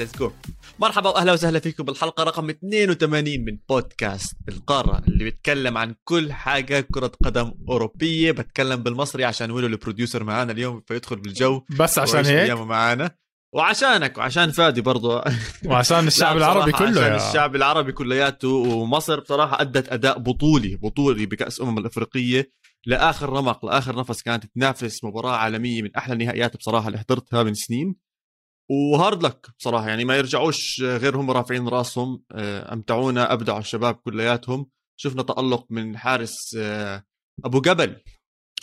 let's go مرحبا وأهلا وسهلا فيكم بالحلقة رقم 82 من بودكاست القارة اللي بيتكلم عن كل حاجة كرة قدم أوروبية. بتكلم بالمصري عشان ويلو ال producer معانا اليوم فيدخل بالجو. بس عشان هيك؟ معانا. وعشانك وعشان فادي برضه وعشان الشعب العربي كله عشان يا. الشعب العربي كلياته ومصر بصراحة أدت أداء بطولي بطولي بكأس أمم الأفريقية لآخر رمق لآخر نفس كانت تنافس مباراة عالمية من أحلى النهائيات بصراحة اللي حضرتها من سنين. وهارد لك بصراحة يعني ما يرجعوش غير هم رافعين راسهم آه، أمتعونا أبدعوا الشباب كلياتهم. شفنا تألق من حارس آه، أبو جبل.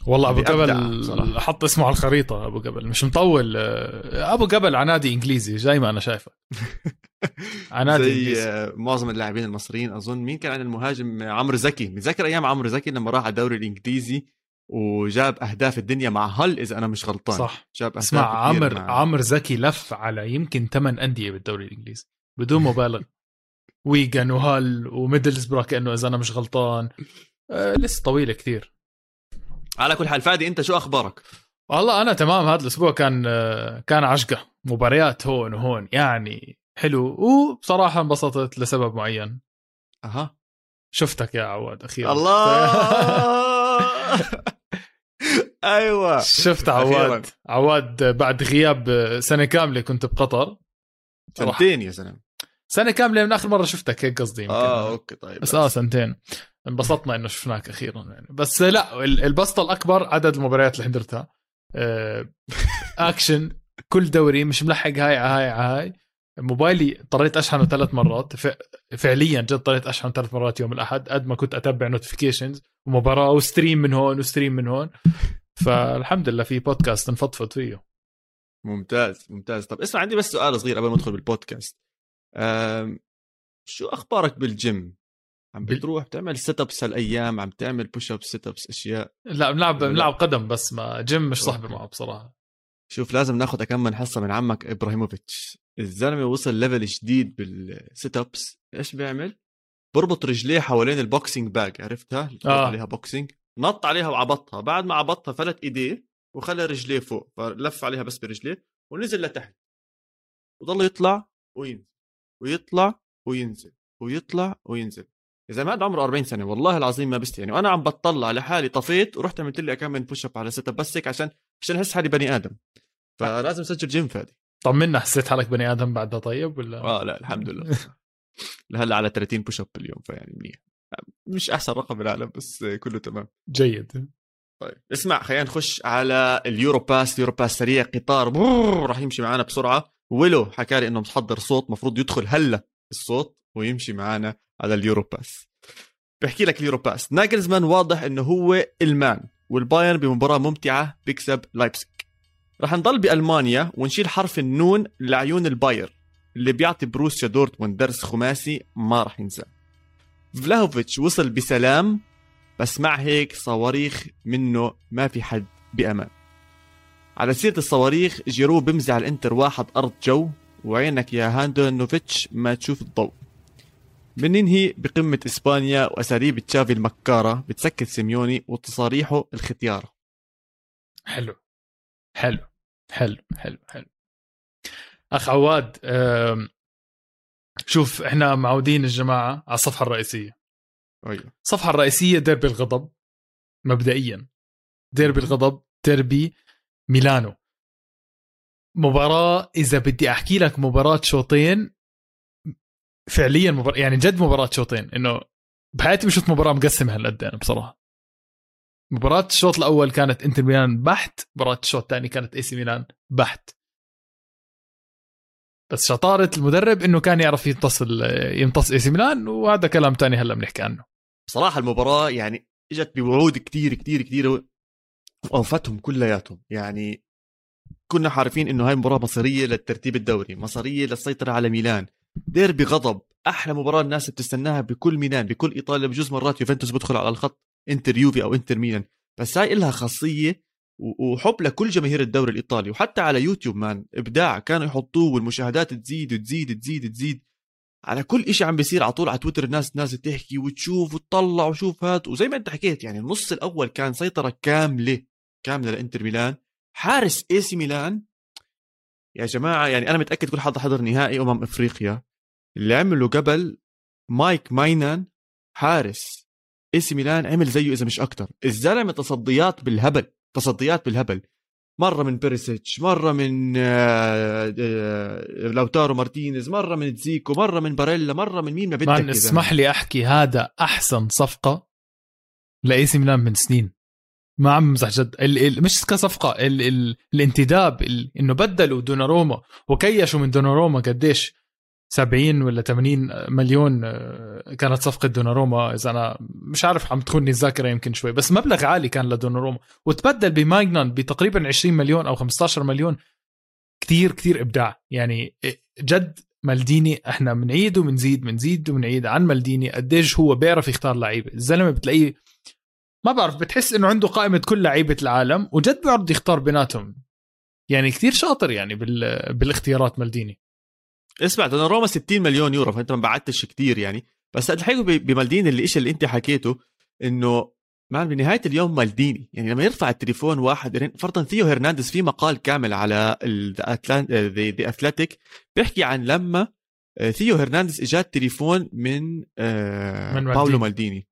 والله أبو أبدع جبل. حط اسمه على الخريطة أبو جبل مش مطول آه، أبو جبل على نادي إنجليزي زي ما أنا شايفه. على نادي زي آه، معظم اللاعبين المصريين أظن. مين كان عن المهاجم؟ عمرو زكي. متذكر أيام عمرو زكي لما راح على الدوري الإنجليزي وجاب أهداف الدنيا مع هل إذا أنا مش غلطان. صح. جاب أهداف اسمع عمر مع... عمر زكي لف على يمكن ثمان أندية بالدوري الإنجليزي بدون مبالغه ويجن وهال وميدلسبرا كأنه إذا أنا مش غلطان. آه لسه طويلة كثير. على كل حال فادي أنت شو أخبارك؟ والله أنا تمام. هذا الأسبوع كان آه، كان عشقة. مباريات هون وهون يعني حلو. وبصراحة انبسطت لسبب معين. أها. شفتك يا عواد أخيرا. الله! أيوه. شفت عواد. عواد بعد غياب سنة كاملة كنت بقطر. سنتين يا زلمة. سنة كاملة من آخر مرة شفتك هيك قصدي آه okay طيب بس آه سنتين. انبسطنا إنه شفناك أخيرا يعني. بس لا ال- البسطة الأكبر عدد المباريات اللي حضرتها. آه، اكشن كل دوري مش ملحق هاي على هاي على هاي. موبايلي اضطريت أشحنه ثلاث مرات. ف... فعليا جد اضطريت أشحنه ثلاث مرات يوم الأحد قد ما كنت اتابع notifications ومباراة و stream من هون و stream من هون. فالحمد لله في بودكاست نفضفض فيه ممتاز ممتاز طب اسمع عندي بس سؤال صغير قبل ما ندخل بالبودكاست. شو أخبارك بالجيم عم بتروح بتعمل sit ups هالأيام عم تعمل push up sit ups أشياء لا بنلعب. بنلعب قدم بس ما جيم مش صاحبي. معه بصراحة شوف لازم ناخذ كم من حصة من عمك إبراهيموفيتش الزلمة وصل level جديد بال sit ups إيش بيعمل بربط رجليه حوالين ال boxing bag عرفتها. آه. عليها boxing نط عليها وعبطها. بعد ما عبطها فلت إيديه وخلى رجليه فوق فلف عليها بس برجليه ونزل لتحت. وضل يطلع وينزل ويطلع وينزل ويطلع وينزل. يا زلمه هذا عمره 40 سنة والله العظيم ما بستي يعني وأنا عم بطلع لحالي طفيت ورحت عملت لي كم من push up على sit up بس هيك عشان عشان أحس حالي بني آدم. فلازم أسجل جيم فادي. طمنا حسيت حالك بني آدم بعدها طيب ولا؟ آه لا الحمد لله. لهلأ على 30 push up باليوم فيعني منيح. مش أحسن رقم بالعالم بس كله تمام. جيد. طيب اسمع خلينا نخش على اليورو باس. اليورو باس سريع قطار راح يمشي معنا بسرعة ويلو حكى لي انه محضر صوت مفروض يدخل هلا الصوت ويمشي معنا على اليورو باس بحكي لك اليورو باس ناجلزمان واضح انه هو المان والبايرن بمباراه ممتعه بيكسب لايبسك راح نضل بالمانيا ونشيل حرف النون لعيون الباير اللي بيعطي بروسيا دورتموند درس خماسي ما راح ينساه فلاهوفيتش وصل بسلام بس مع هيك صواريخ منه ما في حد بأمان. على سيرة الصواريخ جيرو بمزع الإنتر واحد أرض جو وعينك يا هاندونوفيتش ما تشوف الضوء. بننهي بقمة إسبانيا وأساليب تشافي المكارة بتسكت سيميوني وتصاريحه الختيارة. حلو. حلو. حلو. حلو. حلو. أخ عواد شوف إحنا معودين الجماعة على الصفحة الرئيسية. أيوه الصفحة الرئيسية ديربي الغضب مبدئيا. ديربي الغضب ديربي ميلانو. مباراة إذا بدي أحكي لك مباراة شوطين فعليا مباراة يعني جد مباراة شوطين إنه بحياتي ما شفت مباراة مقسمة هالقد أنا بصراحة. مباراة الشوط الأول كانت إنتر ميلان بحت مباراة الشوط الثاني كانت إي سي ميلان بحت. بس شطارة المدرب إنه كان يعرف يمتص يمتص إي سي ميلان وهذا كلام تاني هلأ بنحكي عنه. بصراحة المباراة يعني إجت بوعود كتير كتير كتير واوفتهم كلياتهم. يعني كنا عارفين إنه هاي مباراة مصيرية للترتيب الدوري مصيرية للسيطرة على ميلان. ديربي غضب أحلى مباراة الناس بتستناها بكل ميلان بكل إيطاليا بجوز مرات يوفنتوس بدخل على الخط إنتر يوفي أو إنتر ميلان. بس هاي إلها خاصية و- وحب لكل جماهير الدوري الإيطالي وحتى على يوتيوب man إبداع كانوا يحطوه والمشاهدات تزيد وتزيد تزيد تزيد على كل إشي عم بيصير على طول على تويتر الناس نازل تحكي وتشوف وتطلع وشوف هات وزي ما أنت حكيت يعني النص الأول كان سيطرة كاملة كاملة لإنتر ميلان. حارس إي سي ميلان يا جماعة يعني أنا متأكد كل حدا حضر نهائي أمم إفريقيا. اللي عمله قبل مايك ماينان حارس إي سي ميلان عمل زيه إذا مش أكتر. الزلمة تصديات بالهبل. تصديات بالهبل. مرة من بيريسيتش مرة من آه، آه، لوتارو مارتينيز مرة من دزيكو مرة من باريلا مرة من مين ما بدك man اسمح لي أحكي هذا أحسن صفقة لاي سي ميلان من سنين. ما عم مزح جد. ال ال مش كصفقة ال ال الانتداب ال إنه بدلوا دوناروما وكيشوا من دوناروما قديش 70 ولا 80 مليون آه، كانت صفقة دوناروما. إذا أنا مش عارف عم تخوني الذاكرة يمكن شوي. بس مبلغ عالي كان لدوناروما. وتبدل بماجنان بتقريبا 20 مليون أو 15 مليون كتير كتير إبداع. يعني جد مالديني إحنا بنعيد وبنزيد بنزيد وبنعيد عن مالديني. قديش هو بيعرف يختار لعيبة. الزلمة بتلاقيه ما بعرف بتحس إنه عنده قائمة كل لعيبة العالم وجد بيعرض يختار بيناتهم. يعني كثير شاطر يعني بال... بالاختيارات مالديني. اسمع روما 60 مليون يورو فأنت ما بعدتش كثير يعني. بس الحلو بمالديني اللي إيش اللي أنت حكيته إنه man بنهاية اليوم مالديني. يعني لما يرفع التليفون واحد فرضا ثيو هرنانديز في مقال كامل على ذا اثليتيك بيحكي عن لما آه، ثيو هرنانديز اجاه تليفون من, آه، من باولو مالديني.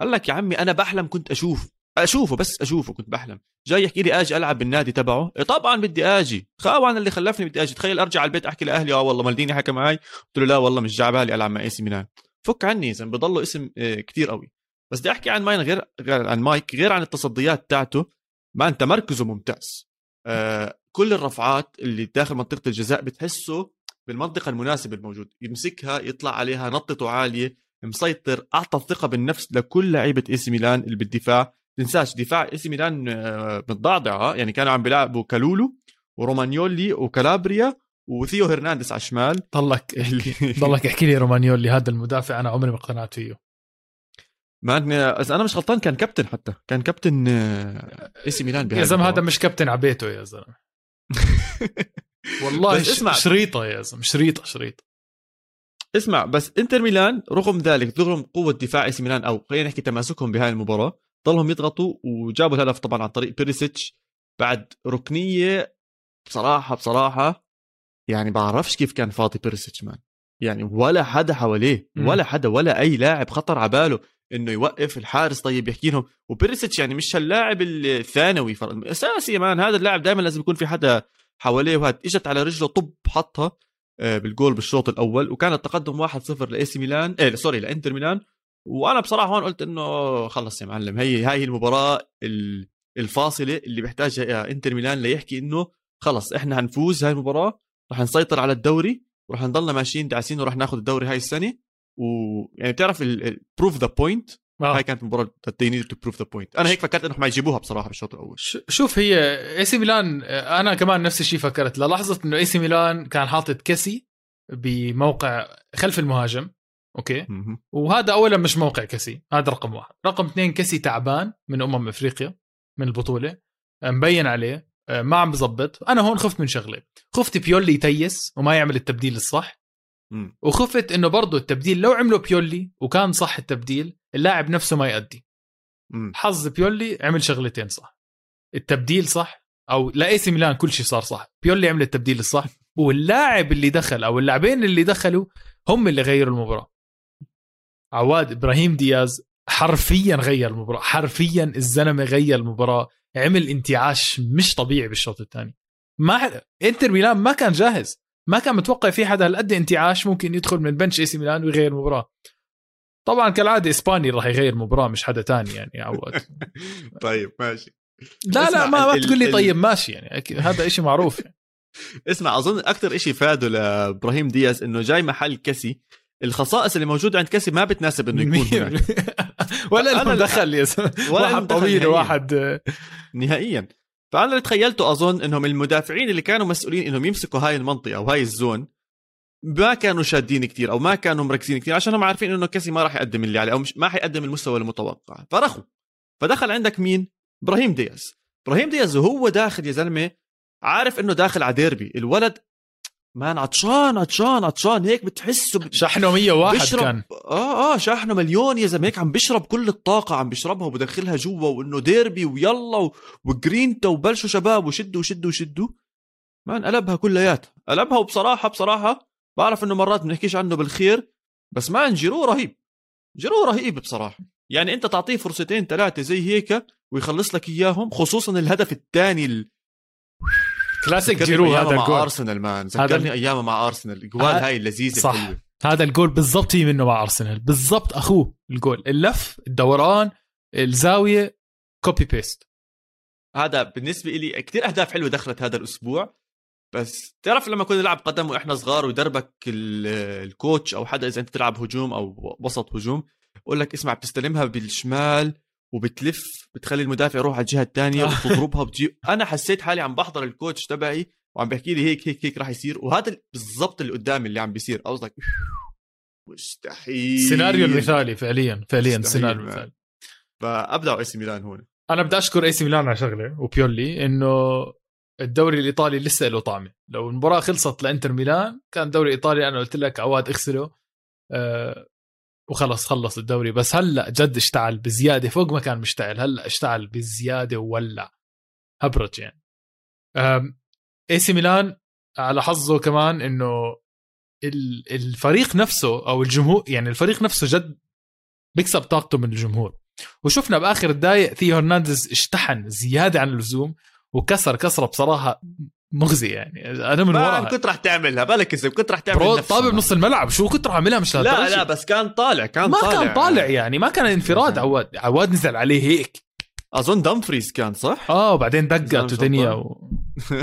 قال لك يا عمي أنا بحلم كنت أشوف أشوفه بس أشوفه كنت بحلم. جاي يحكي لي آجي ألعب بالنادي تبعه. إيه طبعا بدي آجي. خاوة عن اللي خلفني بدي آجي. تخيل أرجع على البيت أحكي لأهلي آه والله مالديني حكى معي قلت له لا والله مش جاي بالي ألعب مع إي سي ميلان. فك عني اذا بضله اسم إيه، كتير قوي. بس بدي أحكي عن ماينيان غير, غير عن مايك غير عن التصديات تاعته. ما أنت مركزه ممتاز. آه كل الرفعات اللي داخل منطقة الجزاء بتحسه بالمنطقة المناسبة الموجود. يمسكها يطلع عليها نطته عالية مسيطر أعطى الثقة بالنفس لكل لعيبة إي سي ميلان اللي بالدفاع. تنساش دفاع إي سي ميلان آه، متضعضعه يعني كانوا عم بيلعبوا كالولو ورومانيولي وكالابريا وثيو هرنانديز على الشمال. ضلك ضلك احكي لي رومانيولي هذا المدافع أنا عمري ما اقتنعت فيه. man اذا أنا مش غلطان كان كابتن حتى كان كابتن آه، إي سي ميلان يا زلمة هذا مش كابتن عبيته يا زلمة. والله اسمع شريطة يا زلمة شريطة شريطة. اسمع بس إنتر ميلان رغم ذلك رغم قوة دفاع إي سي ميلان أو خلينا نحكي تماسكهم بهاي المباراة ضلهم يضغطوا وجابوا الهدف طبعا عن طريق بيريسيتش بعد ركنية. بصراحة بصراحة يعني بعرفش كيف كان فاضي بيريسيتش man. يعني ولا حدا حواليه ولا حدا ولا أي لاعب خطر على باله إنه يوقف الحارس طيب يحكي لهم. وبيريسيتش يعني مش اللاعب الثانوي أساسي man. هذا اللاعب دائما لازم يكون في حدا حواليه. وهذا إجت على رجله طب حطها آه، بالجول بالشوط الأول. وكان التقدم 1-0 لإي سي ميلان إيه sorry لإنتر ميلان. وأنا بصراحة هون قلت إنه خلص يا معلم هي هاي المباراة الفاصلة اللي بيحتاجها إنتر ميلان ليحكي إنه خلص إحنا هنفوز هاي المباراة رح نسيطر على الدوري ورح نضلنا ماشيين داعسين ورح ناخذ الدوري هاي السنة ويعني بتعرف prove the point هاي كانت مباراه they needed to prove the point. أنا هيك فكرت انه ما يجيبوها بصراحة بالشوط الأول. شوف هي اي سي ميلان أنا كمان نفس الشيء فكرت للحظة إنه اي سي ميلان كان حاطط كسي بموقع خلف المهاجم. أوكي؟ وهذا اولا مش موقع كسي هذا رقم واحد. رقم اثنين كسي تعبان من أمم أفريقيا من البطولة مبين عليه ما عم بزبط. أنا هون خفت من شغلة. خفت بيولي يتيس وما يعمل التبديل الصح. وخفت إنه برضه التبديل لو عمله بيولي وكان صح التبديل اللاعب نفسه ما يأدي حظ بيولي عمل شغلتين صح. التبديل صح أو لا إي سي ميلان كل شيء صار صح. بيولي عمل التبديل الصح واللاعب اللي دخل أو اللاعبين اللي دخلوا هم اللي غيروا المباراة. عواد إبراهيم دياز حرفيا غير المباراة حرفيا الزلمة غير المباراة عمل انتعاش مش طبيعي بالشوط الثاني. ما إنتر ميلان ما كان جاهز ما كان متوقع في حدا هالقد انتعاش ممكن يدخل من bench إي سي ميلان ويغير المباراه طبعا كالعادة إسباني راح يغير المباراه مش حدا تاني يعني عواد. طيب ماشي. لا لا ما, ما تقول لي طيب ماشي يعني هذا إشي معروف يعني. اسمع أظن أكثر شيء فاده لإبراهيم دياز إنه جاي محل كسي الخصائص اللي موجودة عند كسي ما بتناسب إنه يكون هناك. ولا انه دخل يا واحد طويل وواحد نهائيا. فأنا اللي تخيلته أظن إنهم المدافعين اللي كانوا مسؤولين إنهم يمسكوا هاي المنطقة أو هاي الزون ما كانوا شادين كثير أو ما كانوا مركزين كثير عشان هم عارفين إنه كسي ما راح يقدم اللي عليه أو مش ما حيقدم المستوى المتوقع. فرخوا. فدخل عندك مين؟ إبراهيم دياز. إبراهيم دياز وهو داخل يا زلمة عارف إنه داخل على ديربي. الولد man عطشان عطشان عطشان هيك بتحسه ب... شحنه 101 بشرب... كان. آه آه شحنه مليون يا زلمة هيك عم بيشرب كل الطاقة عم بيشربها وبدخلها جوا وإنه ديربي ويلا و... وجرينتا وبلشوا شباب وشدوا وشدوا وشدوا. man قلبها كلياتها. قلبها وبصراحة بصراحة بعرف إنه مرات بنحكيش عنه بالخير بس man جيرو رهيب. جيرو رهيب بصراحة. يعني أنت تعطيه فرصتين ثلاثة زي هيك ويخلص لك إياهم خصوصا الهدف الثاني ال... كلاسيك جيرو هذا مع الجول. أرسنال man ذكرني أيامه مع أرسنال. الجوال هاي اللذيذة صح. الحلوة. هذا الجول بالضبط هي منه مع أرسنال. بالضبط أخوه الجول. اللف الدوران الزاوية copy paste هذا بالنسبة لي كثير أهداف حلوة دخلت هذا الأسبوع. بس تعرف لما كنا نلعب قدم وإحنا صغار ويدربك ال coach أو حدا إذا أنت تلعب هجوم أو وسط هجوم بقول لك اسمع بتستلمها بالشمال وبتلف بتخلي المدافع يروح على الجهة الثانية وبتضربها بتجيب أنا حسيت حالي عم بحضر ال coach تبعي وعم بيحكي لي هيك هيك هيك راح يصير. وهذا بالضبط اللي قدامي اللي عم بيصير. قصدك مستحيل. السيناريو المثالي فعليا فعليا السيناريو المثالي فابدع إي سي ميلان هون. أنا بدي أشكر إي سي ميلان على شغلة وبيولي إنه الدوري الإيطالي لسه له طعمه لو المباراة خلصت لإنتر ميلان كان الدوري الايطالي أنا قلت لك عواد اغسله. أه وخلص خلص الدوري. بس هلأ جد اشتعل بزيادة فوق ما كان مشتعل هلأ اشتعل بزيادة وولع. هبرج يعني. اي سي ميلان على حظه كمان إنه الفريق نفسه أو الجمهور يعني الفريق نفسه جد بيكسب طاقته من الجمهور. وشفنا بآخر الدقائق ثيو هرنانديز اشتحن زيادة عن اللزوم وكسر كسرة بصراحة مغزي يعني. أنا من ورا كنت راح تعملها بالك اذا كنت راح تعمل طابه بنص الملعب. شو كنت راح أعملها؟ مش لا لا بس كان طالع كان ما طالع. كان طالع يعني. ما كان انفراد. عواد عواد نزل عليه هيك. أظن دمفريز كان صح؟ آه وبعدين دقت ودنيا و...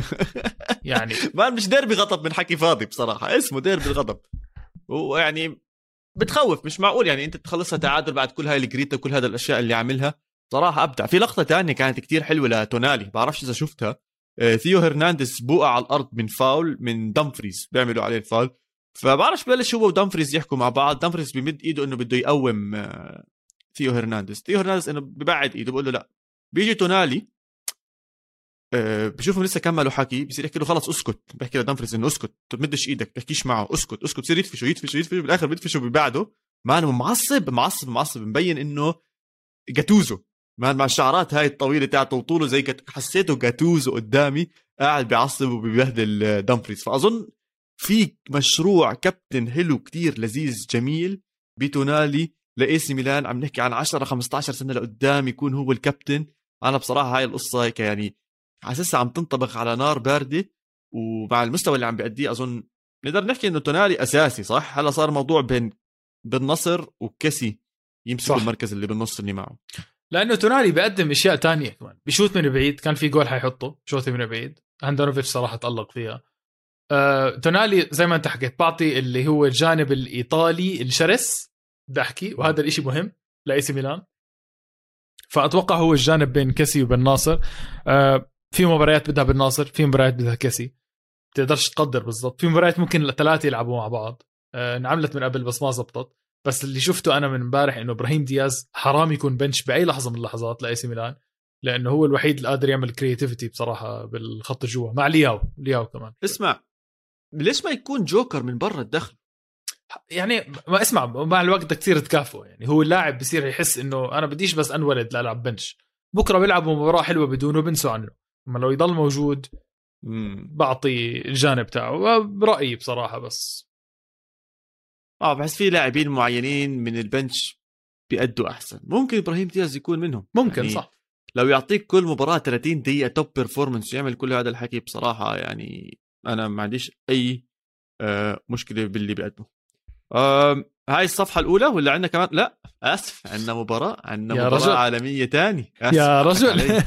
يعني. ما مش ديربي غضب من حكي فاضي بصراحة. اسمه ديربي الغضب. ويعني بتخوف مش معقول يعني أنت تخلصها تعادل بعد كل هاي الجريتا وكل هذا الأشياء اللي عاملها. صراحة أبدع. في لقطة تانية كانت كتير حلوة لتونالي بعرفش إذا شفتها. ثيو هرنانديز بوقع على الأرض من فاول من دمفريز بيعملوا عليه الفاول. فبعرفش بلش هو ودمفريز يحكوا مع بعض. دمفريز بيمد إيده إنه بده يقوم آه، ثيو هرنانديز. ثيو هرنانديز إنه ببعد إيده بقول له لا. بيجي تونالي أه بشوفهم لسه كملوا حكي بصير يحكي له خلص اسكت. بحكي لدمفريز إنه اسكت تمدش إيدك تحكيش معه اسكت اسكت. بصير يدفشه يدفشه يدفشه بالآخر بيدفشه ببعده. ما معصب معصب معصب مبين إنه جاتوزو. مع الشعرات هاي الطويلة تاعته وطوله زي كت... حسيته جاتوزو قدامي قاعد بيعصب وبيبهدل دمفريز فأظن في مشروع كابتن حلو كتير لذيذ جميل بتونالي لإي سي ميلان. عم نحكي عن 10 15 سنة لقدام يكون هو الكابتن. أنا بصراحة هاي القصة هيك يعني حاسسها عم تنطبخ على نار باردة ومع المستوى اللي عم بيأديه أظن نقدر نحكي إنه تونالي أساسي صح؟ هلا صار موضوع بين بالنصر وكسي يمسكوا المركز اللي بالنص اللي معه. لأنه تونالي بيقدم أشياء تانية كمان. بيشوت من بعيد كان في جول حيحطه شوطه من بعيد. هاندانوفيتش صراحة تألق فيها. آه، تونالي زي ما أنت حكيت بعطي اللي هو الجانب الإيطالي الشرس بدي أحكي وهذا الإشي مهم ل AC Milan. فأتوقع هو الجانب بين كسي وبين ناصر. آه، في مباريات بدها بالناصر في مباريات بدها كسي تقدرش تقدر بالضبط. في مباريات ممكن الثلاثه يلعبوا مع بعض. آه، انعملت من قبل بس ما زبطت. بس اللي شفته أنا من امبارح إنه إبراهيم دياز حرام يكون بنش بأي لحظة من اللحظات ل AC Milan لأنه هو الوحيد اللي قادر يعمل creativity بصراحة بالخط جوا مع لياو لياو كمان. اسمع ليش ما يكون جوكر من برا الدخل؟ يعني ما اسمع مع الوقت بدك تصير تكافئه يعني هو اللاعب بصير يحس إنه أنا بديش بس أنولد لالعب بنش بكرة بيلعبوا مباراة حلوة بدونه بنسوا عنه. أما لو يضل موجود بعطي الجانب تاعه برايي بصراحة بس. آه بحس في لاعبين معينين من البنش بيأدوا أحسن. ممكن إبراهيم دياز يكون منهم. ممكن يعني صح. لو يعطيك كل مباراة 30 دقيقة top performance ويعمل كل هذا الحكي بصراحة يعني أنا ما عنديش أي آه مشكلة باللي بيقدمه. آه هاي الصفحة الأولى ولا عندنا كمان؟ لا آسف عندنا مباراة عندنا مباراة رجل. عالمية تاني. يا رجل.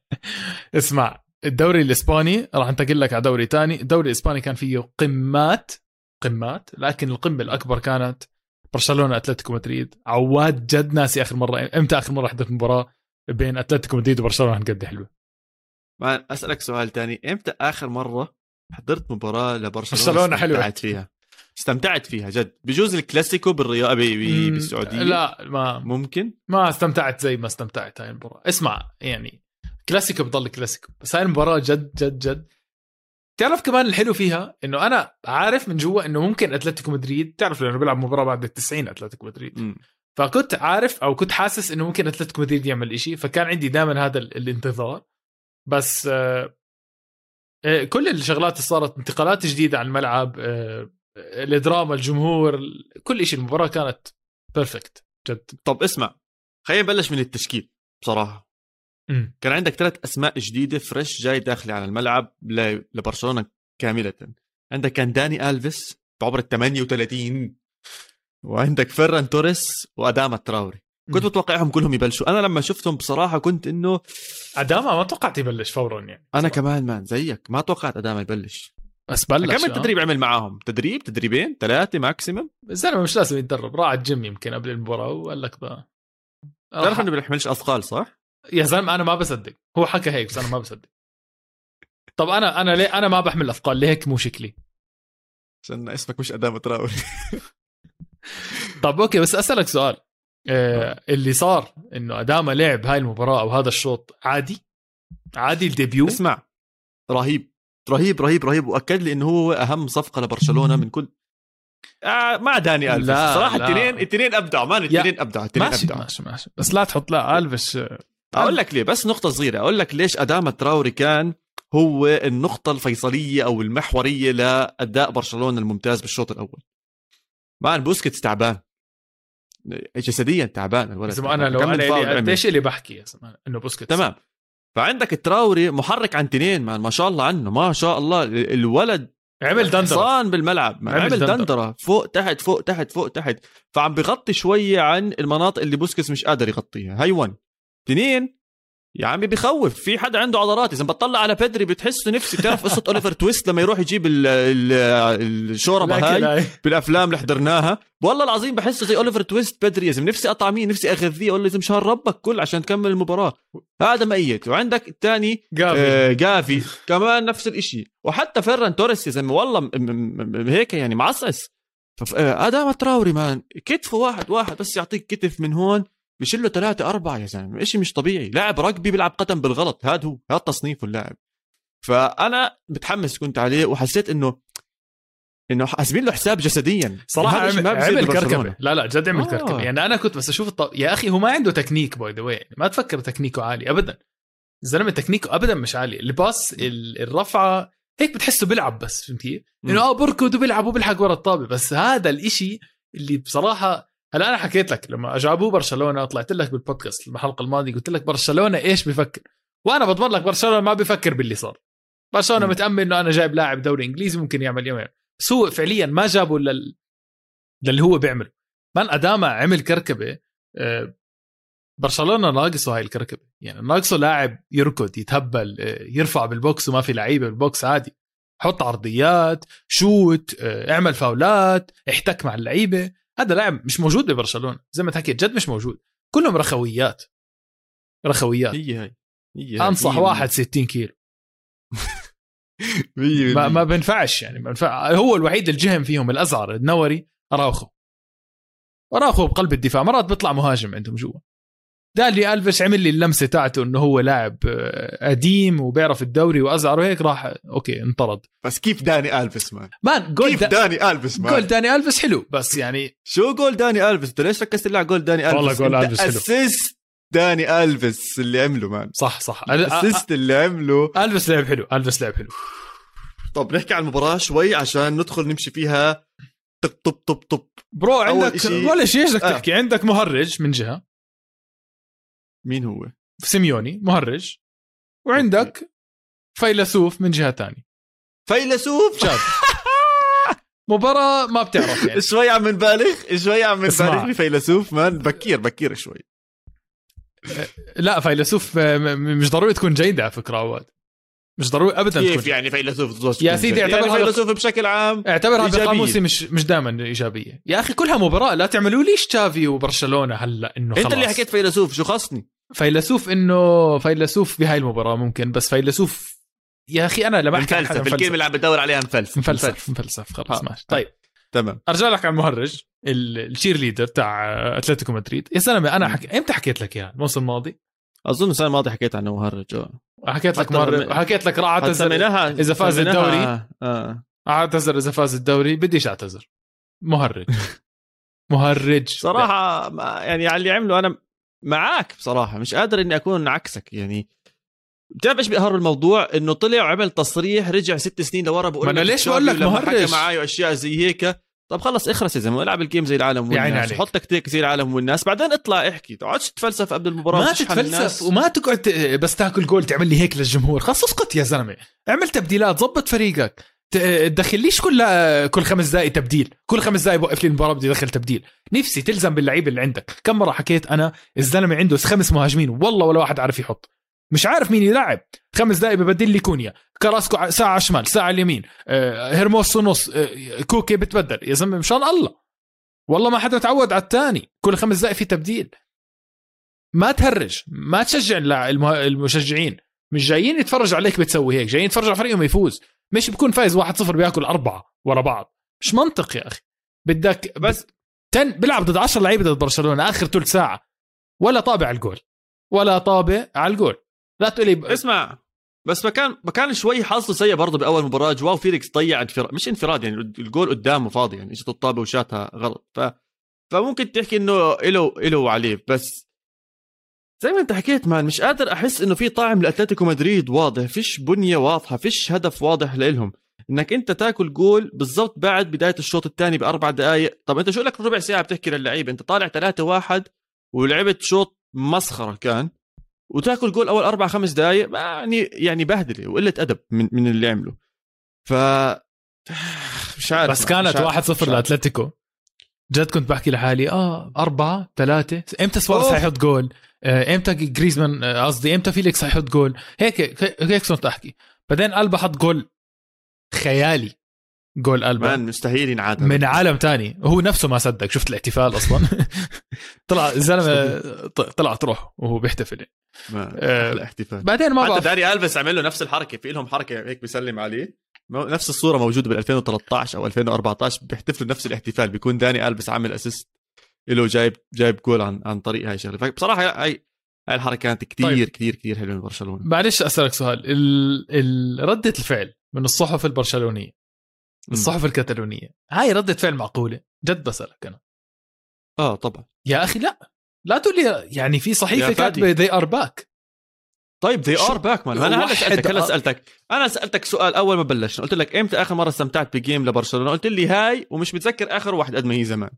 اسمع الدوري الإسباني راح انتقل لك على دوري تاني. الدوري الإسباني كان فيه قمات قمات لكن القمة الأكبر كانت برشلونة اتلتيكو مدريد. عواد جد ناسي آخر مرة إمتى آخر مرة حضرت مباراة بين أتلتيكو مدريد وبرشلونة؟ قد حلوة. ما أسألك سؤال تاني. إمتى آخر مرة حضرت مباراة لبرشلونة برشلونة حلوة. استمتعت فيها؟ استمتعت فيها جد. بجوز الكلاسيكو بالرياض بالسعودية؟ لا ما. ممكن؟ ما استمتعت زي ما استمتعت هاي المباراة. اسمع يعني كلاسيكو بضل كلاسيكو بس هاي المباراة جد جد جد تعرف كمان الحلو فيها إنه أنا عارف من جوا إنه ممكن أتلتيكو مدريد تعرف لأنه بيلعب مباراة بعد ال 90 أتلتيكو مدريد. م. فكنت عارف أو كنت حاسس إنه ممكن أتلتيكو مدريد يعمل إشي فكان عندي دائما هذا الانتظار. بس آه، كل الشغلات اللي صارت انتقالات جديدة على الملعب آه، الدراما الجمهور كل شيء المباراة كانت perfect جد. طب اسمع خلينا نبلش من التشكيل بصراحة. كان عندك ثلاث أسماء جديدة fresh جاي داخلي على الملعب ل- لبرشلونة كاملة. عندك كان داني ألفيس بعمر ال 38 وعندك فيران توريس واداما تراوري كنت. متوقعهم كلهم يبلشوا. أنا لما شفتهم بصراحة كنت إنه أداما ما توقعت يبلش فورا يعني. أنا كمان man زيك. ما توقعت أداما يبلش. بس بلش كم آه. تدريب عمل معاهم. تدريب تدريبين ثلاثة maximum الزلمه مش لازم يتدرب. راح على الجيم يمكن قبل المباراة وقال لك بقى تعرف إنه بيحملش أثقال صح؟ يا زلمة أنا ما بصدق. هو حكى هيك بس أنا ما بصدق. طب أنا أنا ليه أنا ما بحمل اثقال ليه هيك مو شكلي؟ عشان اسمك مش اداما تراوري طب okay بس أسألك سؤال. آه اللي صار إنه أداما لعب هاي المباراة أو هذا الشوط عادي؟ عادي ال debut؟ اسمع رهيب. رهيب رهيب رهيب. وأكد لي إنه هو أهم صفقة لبرشلونة من كل. آه مع داني ألفيس. لا، صراحة لا. الاثنين الاثنين ابدعوا man الاثنين ابدعوا الاثنين ماشي ابدعوا ماشي ماشي. بس لا تحط لألفيش أقول لك ليه بس نقطة صغيرة. أقول لك ليش أداما تراوري كان هو النقطة الفيصلية أو المحورية لأداء برشلونة الممتاز بالشوط الأول. man بوسكيتس تعبان. جسديا تعبان الولد. زلمه أنا لو أنا. قديش اللي بحكي إنه بوسكيتس. تمام. فعندك التراوري محرك عن تنين ما شاء الله عنه ما شاء الله. الولد عمل دندرة. حصان بالملعب. عمل عمل دندرة. دندرة. فوق تحت فوق تحت فوق تحت. فعم بغطي شوية عن المناطق اللي بوسكيتس مش قادر يغطيها. هاي 1 اثنين. يا عمي بخوف في حدا عنده عضلات إذا بتطلع على بيدري بتحس نفسي بتعرف قصة أوليفر تويست لما يروح يجيب ال- ال- الشوربة هاي بالأفلام اللي حضرناها. والله العظيم بحسه زي أوليفر تويست بيدري يا زلمة. نفسي أقطع مين؟ نفسي أغذيه أقول له زلمة شهر ربك كل عشان تكمل المباراة. هذا ميت. وعندك الثاني جافي. آه، جافي. كمان نفس الإشي. وحتى فيران توريس يا زلمة والله م- م- م- هيك يعني معصعص فف- آه، أداما تراوري man كتفه واحد واحد بس يعطيك كتف من هون. بشيل له ثلاثة أربعة يا زلمة. إشي مش طبيعي. لاعب rugby بيلعب قدم بالغلط. هذا هو هذا تصنيفه اللاعب. فأنا متحمس كنت عليه وحسيت إنه إنه حاسبين له حساب جسديا. صراحة عمل, عمل. كركبة. لا لا جد عمل آه. كركبه يعني أنا كنت بس أشوف الط... يا أخي هو ما عنده تكنيك by the way يعني ما تفكر تكنيكه عالي ابدا. الزلمه تكنيكه ابدا مش عالي. الباص ال- الرفعه هيك بتحسه بيلعب بس فهمت كيف؟ مم. إنه آه بركض وبيلعب وبيلحق ورا الطابة. بس هذا الإشي اللي بصراحة هلا أنا حكيت لك لما جابوه برشلونة طلعت لك بالبودكاست الحلقة الماضية قلت لك برشلونة إيش بيفكر وأنا بضمن لك برشلونة ما بيفكر باللي صار. برشلونة. متأمل إنه أنا جايب لاعب دوري إنجليزي ممكن يعمل يومين. بس هو فعليا ما جابه لل... للي هو بيعمله. مان اداما عمل كركبة آه، برشلونة ناقصه هاي الكركبة. يعني ناقصه لاعب يركض يتهبل آه، يرفع بال box وما في لعيبة بال box عادي. حط عرضيات شوت آه، اعمل فاولات احتك مع اللعيبة. هذا لاعب مش موجود ببرشلونة. زي ما تحكيت جد مش موجود. كلهم رخويات. رخويات. هي هاي هي هاي. أنصح هي واحد 60 كيلو. ما. ما بينفعش يعني ما بينفع هو الوحيد الجهم فيهم الازعر النوري أراوخو. أراوخو بقلب الدفاع مرات بيطلع مهاجم عندهم جوا. داني الفيش عمل لي اللمسة تاعته إنه هو لاعب آه، قديم وبيعرف الدوري وازعر وهيك راح okay انطرد. بس كيف داني الفيس man؟ man جول كيف دا داني الفيس man؟ جول داني الفيش حلو بس يعني شو جول داني الفيس أنت ليش ركزت لي على جول داني الفيس والله جول داني ألفيس حلو. assist داني الفيس اللي عمله man. صح صح. ال assist اللي عمله. الفيش لعب حلو الفيش لعب حلو. طب نحكي عن المباراة شوي عشان ندخل نمشي فيها. طب طب طب طب. bro عندك إشي- ولا شيء إيش بدك آه. تحكي. عندك مهرج من جهة. مين هو؟ سيميوني مهرج. وعندك فيلسوف من جهة ثانية فيلسوف؟ شاب. مباراة ما بتعرف يعني. شوي عم نبالغ شوي عم. نبالغ بفيلسوف man. بكير بكير شوي. لا فيلسوف مش ضروري تكون جيدة على فكرة عواد. مش ضروري ابدا كيف تكون. يعني فيلسوف؟ يا سيدي يعني اعتبر هذا- فيلسوف بشكل عام اعتبرها. بقاموسي مش مش دائما إيجابية. يا أخي كلها مباراة لا تعملوا ليش تشافي وبرشلونة هلأ إنه خلاص أنت اللي حكيت فيلسوف شو خصني؟ فيلسوف إنه فيلسوف بهاي المباراة ممكن بس فيلسوف يا أخي أنا لما أحكي عن مفلسف الكلمة اللي عم بدور عليها مفلسف مفلسف مفلسف. خلص آه. ماشي. طيب. تمام. أرجع لك على المهرج ال- ال cheerleader تاع أتلتيكو مدريد. يا زلمه أنا حكي إمتى حكيت لك إياها؟ الموسم الماضي؟ أظن السنة الماضية حكيت عنه مهرج آه. حكيت لك مهرج حكيت لك راح أعتذر إذا فاز الدوري. آه. أعتذر إذا فاز الدوري بديش أعتذر. مهرج. مهرج. صراحة ما يعني على اللي عمله أنا معاك بصراحة مش قادر إني أكون عكسك يعني بتعرف إيش بيقهر الموضوع إنه طلع وعمل تصريح رجع ست سنين لورا بقول لك ليش بقول لك مهرج؟ معي أشياء زي هيك طب خلص اخرس يا زلمة العب الجيم زي العالم والناس. حط تكتيك زي العالم والناس بعدين اطلع احكي تقعدش تتفلسف قبل المباراة ما. تتفلسف وما تقعد بس تاكل جول تعمل لي هيك للجمهور خلص اسقط يا زلمة اعمل تبديلات ظبط فريقك تدخليش كل كل خمس دقائق تبديل؟ كل خمس دقائق بوقف لي المباراة بدي أدخل تبديل. نفسي تلزم باللعيبه اللي عندك. كم مرة حكيت أنا الزلمة عنده خمس مهاجمين والله ولا واحد عارف يحط. مش عارف مين يلعب. خمس دقائق ببدل لي كونيا. كراسكو ساعة على الشمال ساعة على اليمين. آه، هرموس نص آه، كوكي بتبدل. يا زلمة مشان الله. والله ما حدا تعود على الثاني كل خمس دقائق في تبديل. ما تهرج. ما تشجع المشجعين. مش جايين يتفرجوا عليك بتسوي هيك جايين يتفرجوا على فريقهم يفوز. مش بكون فايز 1-0 بياكل أربعة ورا بعض. مش منطق يا أخي. بدك بس تن بيلعب ضد 10 لعيبة ضد برشلونة آخر ثلث ساعة. ولا طابة على الجول. ولا طابة على الجول. لا تقولي ب... اسمع بس ما كان ما كان شوي حظه سيء برضه بأول مباراة. جواو فيليكس ضيع انفراد مش انفراد يعني الجول قدامه فاضي يعني إجت الطابة وشاتها غلط. ف فممكن تحكي إنه له له وعليه بس زي ما انت حكيت مان مش قادر أحس إنه في طعم لأتلتيكو مدريد واضح فيش بنية واضحة فيش هدف واضح لهم إنك أنت تاكل جول بالضبط بعد بداية الشوط الثاني بأربع دقائق طب أنت شو لك ربع ساعة بتحكي للعيبه أنت طالع 3 واحد ولعبت شوط مسخرة كان وتاكل جول أول أربع خمس دقائق يعني يعني بهدلة وقلة أدب من من اللي عمله ف مش عارف بس كانت مش عارف. 1-0 مش عارف. لأتلتيكو جد كنت بحكي لحالي آه أربعة ثلاثة. إمتى سواريز. حيحط جول؟ آه، إمتى جريزمان آه، قصدي إمتى فيليكس حيحط جول؟ هيك هيك هيك كنت أحكي. بعدين ألبا حط جول خيالي. جول ألبا man مستحيل ينعاد من عالم تاني. هو نفسه ما صدق شفت الاحتفال أصلا. طلع الزلمة ط- طلعت روحه وهو بيحتفل. آه، احتفال. بعدين ما حتى بعرف. داني الفيس عمل له نفس الحركة في لهم حركة هيك بيسلم عليه. نفس الصورة موجودة بال 2013 أو 2014 بيحتفلوا نفس الاحتفال. بيكون داني الفيس عامل assist له جايب جايب جول عن عن طريق هاي الشغلة. فبصراحة هاي هاي الحركة كانت كثير طيب. كثير كثير حلوة من برشلونه معلش أسألك سؤال. ال... ال... ردة الفعل من الصحف البرشلونية الصحف الكتالونيه هاي ردة فعل معقولة؟ جد بسألك أنا. آه طبعا. يا أخي لا. لا تقول لي يعني في صحيفة. كاتبة they are back طيب they are back man أنا هلا سألتك هلا. سألتك. أنا سألتك سؤال أول ما بلشنا. قلت لك إمتى آخر مرة استمتعت ب game لبرشلونة؟ قلت لي هاي ومش متذكر آخر واحد قد ما هي زمان.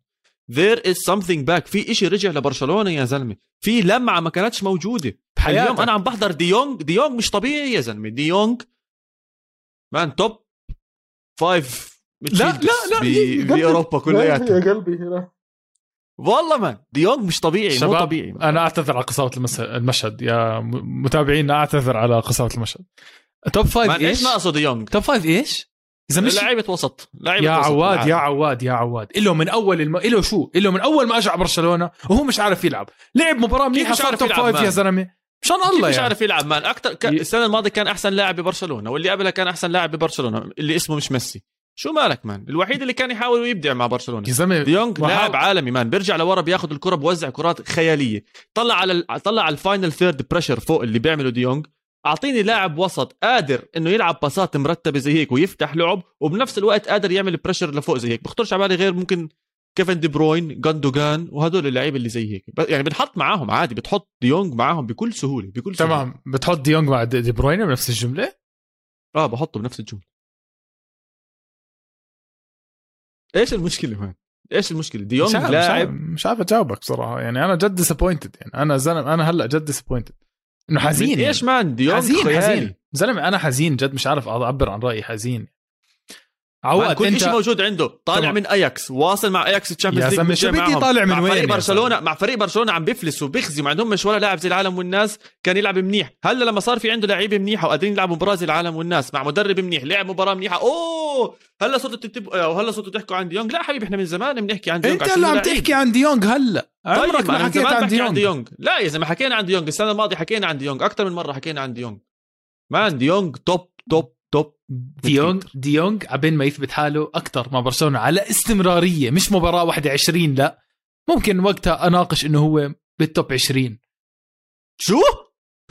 There is something back. في إشي رجع لبرشلونة يا زلمة. في لمعة ما كانتش موجودة. بحياتك. اليوم أنا عم بحضر ديونج ديونج مش طبيعي يا زلمة. ديونج man top five لا لا لا يا قلبي. باوروبا كلياتها قلبي لا. والله man ديونج مش طبيعي مو طبيعي. أنا أعتذر على المس- المشهد. يا متابعينا أعتذر على قساوه المشهد. top five إيش إيش؟ ناقصه ديونج top five إيش؟ إذا مش لعيبة وسط لعيبة يا وسط. عواد. يا عواد يا عواد. إله من أول الم... إله شو؟ إله من أول ما اجى على برشلونة وهو مش عارف يلعب. لعب مباراة منيحة مش صار top five يا؟ زلمة. مشان الله مش يعني؟ عارف يلعب man؟ أكثر ك... السنة الماضية كان أحسن لاعب ببرشلونة واللي قبلها كان أحسن لاعب ببرشلونة اللي اسمه مش ميسي. شو مالك man؟ الوحيد اللي كان يحاول يبدع مع برشلونة. يا زلمة ديونج لاعب عالمي man. بيرجع لورا بياخذ الكرة بوزع كرات خيالية. طلع على ال... طلع على ال final third pressure فوق اللي بيعمله ديونج. أعطيني لاعب وسط قادر إنه يلعب باصات مرتبة زي هيك ويفتح لعب وبنفس الوقت قادر يعمل pressure لفوق زي هيك. بخطرش على بالي غير ممكن كيفن دي بروين جاندوجان وهدول اللعيبة اللي زي هيك. يعني بنحط معاهم عادي بتحط ديونج معاهم بكل سهولة بكل سهولة. تمام. بتحط ديونج مع دي بروين بنفس الجملة؟ آه بحطه بنفس الجملة. إيش المشكلة man إيش المشكلة؟ ديونج عارف, لاعب؟ مش عارف أجاوبك بصراحة. يعني أنا جد disappointed يعني أنا زلمة أنا هلأ جد disappointed إنه حزين من يعني. إيش man؟ ديونج حزين خيالي. حزين زلمة أنا حزين جد مش عارف أعبر عن رأيي حزين. عواد كل أنت شيء موجود عنده. طالع طبعا. من اياكس واصل مع اياكس يا Champions زلمة شو بدي طالع من مع وين فريق يا برشلونة مع فريق برشلونة عم بيفلس وبيخزي ما عندهم مش ولا لاعب زي العالم والناس. كان يلعب منيح. هلا لما صار في عنده لعيبة منيحة وقادرين يلعبوا مباراة زي العالم والناس مع مدرب منيح لعب مباراة منيحة. أوه! هلا صرتوا تتب... هلا صرتوا تحكوا عن ديونج لا حبيبي إحنا من زمان بنحكي عن ديونج أنت هلا عم. تحكي عن ديونج هلا. عمرك طيب ما حكيت عن بحكي عن ديونج ديونج لا يا زلمة حكينا عن ديونج السنة الماضية حكينا عن ديونج أكثر من مرة حكينا عن ديونج man ديونج top top top ديونج ديونج عبين ما يثبت حاله أكثر مع برشلونة على استمرارية مش مباراة واحدة 20 لا. ممكن وقتها أناقش إنه هو بال top 20 شو؟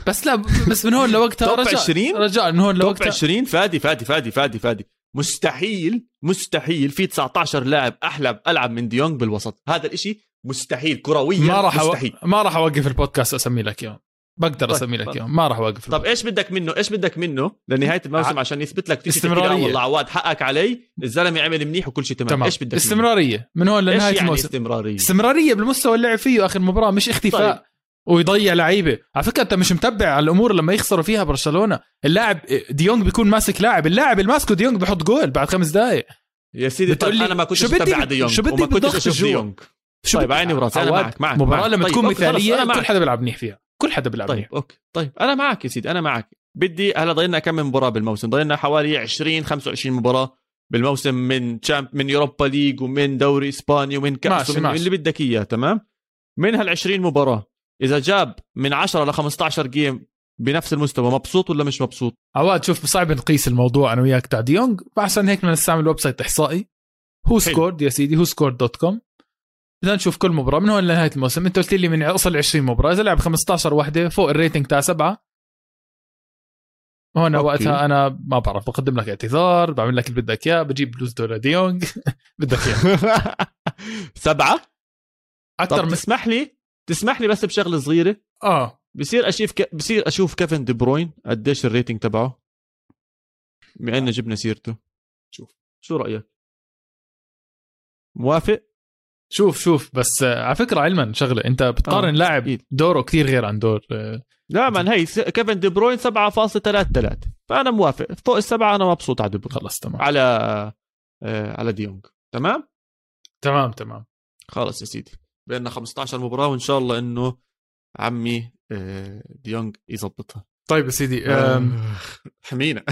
بس لا بس من هون لوقتها top رجاء 20 رجاء من هون top لوقتها. 20 فادي فادي فادي فادي فادي. مستحيل مستحيل في 19 لاعب أحلى ألعب من ديونج بالوسط. هذا الإشي مستحيل كرويا ما راح. مستحيل. ما راح أوقف البودكاست أسمي لك اياه بقدر طيب، أسمي لك طيب. اياهم ما راح اوقف طب إيش بدك منه؟ إيش بدك منه؟ لنهاية الموسم ع- عشان يثبت لك. لا والله عواد حقك علي. الزلمة عمل منيح وكل شيء تمام, تمام. إيش بدك منه؟ استمرارية. من هون لنهاية يعني الموسم؟ استمرارية؟ استمرارية بالمستوى اللي لعب فيه آخر مباراة مش اختفاء. طيب. ويضيع لعيبة. على فكرة أنت مش متبع على الأمور لما يخسروا فيها برشلونة. اللاعب ديونج بيكون ماسك لاعب. اللاعب اللي ماسكه ديونج بحط جول بعد خمس دقائق يا سيدي بتقول لي أنا ما كنتش بد- ديونج شو بدي الجوا؟ ديونج شو طيب؟ عيني وراسي أنا معك معك مباراة. لما طيب، تكون مثالية كل. حدا بيلعب منيح فيها. كل حدا بيلعب طيب okay. طيب أنا معك يا سيدي أنا معك. بدي هلا ضلينا كم مباراة بالموسم؟ ضلينا حوالي 20 25 مباراة بالموسم من champ من Europa League ومن دوري إسباني ومن كأس ماشي، ومن ماشي. اللي بدك إياه تمام؟ من هال 20 مباراة إذا جاب من 10 ل 15 game بنفس المستوى مبسوط ولا مش مبسوط؟ عواد شوف صعب نقيس الموضوع أنا وياك تاع ديونج فعشان هيك بدنا نستعمل website إحصائي. WhoScored يا سيدي؟ WhoScored dot com بدنا نشوف كل مباراة. من هون لنهاية الموسم؟ أنت قلت لي من أصل 20 مباراة. اذا لعب 15 وحدة فوق ال rating تاع سبعة. هون okay. وقتها أنا ما بعرف. بقدم لك اعتذار بعمل لك اللي بدك إياه. بجيب بلوزة لديونج بدك إياه. سبعة؟ أكثر من تسمح لي؟ تسمح لي بس بشغلة صغيرة. آه. بصير أشوف ك... بصير أشوف كيفن دي بروين قديش ال rating تبعه؟ بما إنه جبنا سيرته. شوف شو رأيك؟ موافق؟ شوف شوف بس آه، على فكرة علما شغلة. أنت بتقارن آه، لاعب. دوره كثير غير عن دور آه، لا من هي كيفن دي بروين 7.33 فأنا موافق. فوق السبعة أنا مبسوط على دي بروين. خلص تمام. على آه على ديونج تمام؟ تمام تمام. خلص يا سيدي. بيننا 15 مباراة وإن شاء الله إنه عمي آه ديونج يظبطها. طيب يا سيدي آه، حمينا.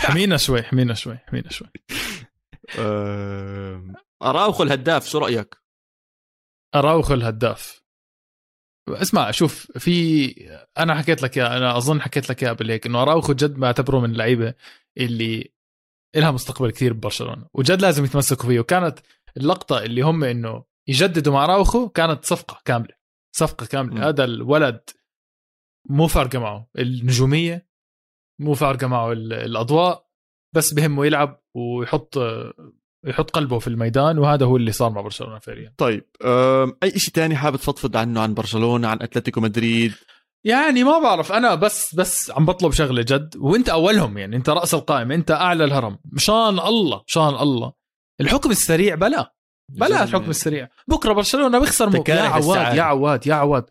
حمينا شوي حمينا شوي حمينا شوي. اراوخو الهداف شو رأيك؟ اراوخو الهداف اسمع شوف في أنا حكيت لك يا أنا أظن حكيت لك اياها قبل هيك إنه أراوخو جد بعتبره من اللعيبة اللي لها مستقبل كثير ببرشلونة وجد لازم يتمسكوا فيه وكانت اللقطة اللي هم إنه يجددوا مع أراوخو كانت صفقة كاملة صفقة كاملة م. هذا الولد مو فارقة معه النجومية مو فارقة معه ال- الأضواء بس بهمه يلعب ويحط يحط قلبه في الميدان وهذا هو اللي صار مع برشلونة فعليا طيب أي شيء تاني حابب تفضفض عنه عن برشلونة عن أتلتيكو مدريد يعني ما بعرف أنا بس بس عم بطلب شغلة جد وأنت أولهم يعني أنت رأس القائمة أنت أعلى الهرم مشان الله مشان الله الحكم السريع بلا بلا الحكم. السريع بكرة برشلونة بيخسر. يا عواد. يا عواد يا عواد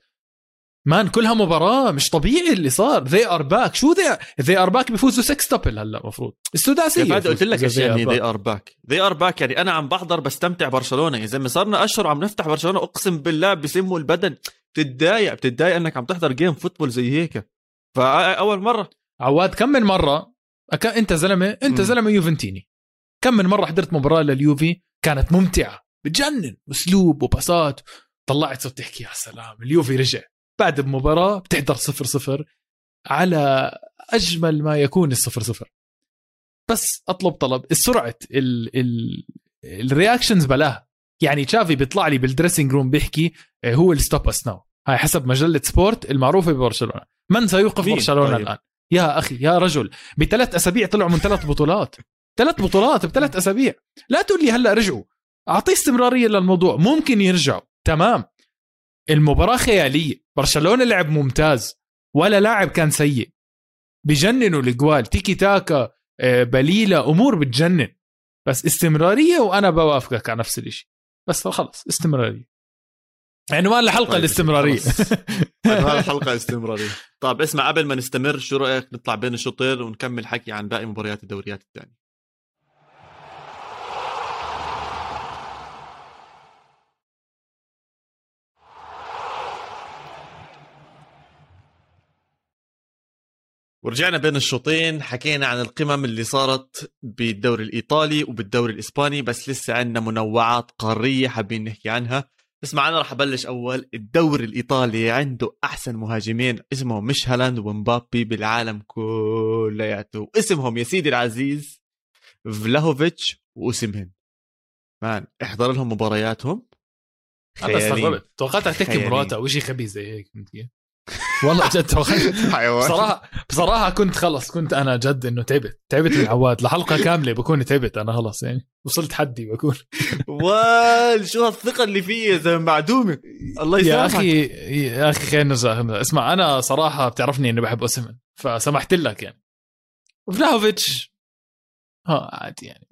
man كلها مباراة مش طبيعي اللي صار. they are back شو they they are back بيفوزوا 6 دبل هلا المفروض السداسية كيف هذا قلت لك إيش they are يعني back. ذي ار باك they are back يعني أنا عم بحضر بستمتع برشلونة. يا زلمه صرنا أشهر وعم نفتح برشلونة أقسم بالله بسموا البدن. بتتضايق بتتضايق إنك عم تحضر game football زي هيك. فاول مرة. عواد كم من مرة؟ أك... أنت زلمة أنت مم. زلمة يوفنتيني. كم من مرة حضرت مباراة لليوفي كانت ممتعة؟ بتجنن. أسلوب وباسات طلعت صرت تحكي يا سلام اليوفي رجع. بعد بمباراة بتحضر صفر صفر على أجمل ما يكون الصفر صفر. بس أطلب طلب. السرعة ال... ال... ال reactions بلاها. يعني تشافي بيطلع لي بال dressing room بيحكي آه، who will stop us now هاي حسب مجلة سبورت المعروفة ببرشلونة. من سيوقف مين؟ برشلونة طيب. الآن؟ يا أخي يا رجل. بثلاث أسابيع طلعوا من ثلاث بطولات. ثلاث بطولات بثلاث أسابيع. لا تقول لي هلأ رجعوا. أعطيه استمرارية للموضوع. ممكن يرجعوا. تمام. المباراة خيالية. برشلونة لعب ممتاز ولا لاعب كان سيء. بجننوا الجوال. تيكي تاكا آه، بليلة أمور بتجنن. بس استمرارية وأنا بوافقك على نفس الشيء بس خلص استمرارية. عنوان الحلقة طيب، الاستمرارية. عنوان الحلقة استمراريه طب اسمع قبل ما نستمر شو رأيك نطلع بين الشوطين ونكمل حكي عن باقي مباريات الدوريات الثانية؟ ورجعنا بين الشوطين حكينا عن القمم اللي صارت بالدوري الإيطالي وبالدوري الإسباني بس لسه عندنا منوعات قارية حابين نحكي عنها اسمع أنا رح أبلش أول الدوري الإيطالي عنده أحسن مهاجمين اسمهم مش هالاند ومبابي بالعالم كلياته اسمهم يا سيدي العزيز فلاهوفيتش واسمهن مان احضر لهم مبارياتهم أنا. استغربت توقعتك تحكي. مراتا أو شيء خبيث زي هيك؟ والله جد حيوان. بصراحه بصراحة كنت خلص كنت أنا جد إنه تعبت تعبت من عواد لحلقه كاملة بكون تعبت أنا خلص يعني وصلت حدي بكون. وال شو هالثقة اللي فيه يا زلمة معدومة. الله يا يسامحك. أخي يا أخي خلينا نرجع. اسمع أنا صراحة بتعرفني إني بحب أوسمن فسمحت لك يعني. فلاوفيتش ها عادي يعني.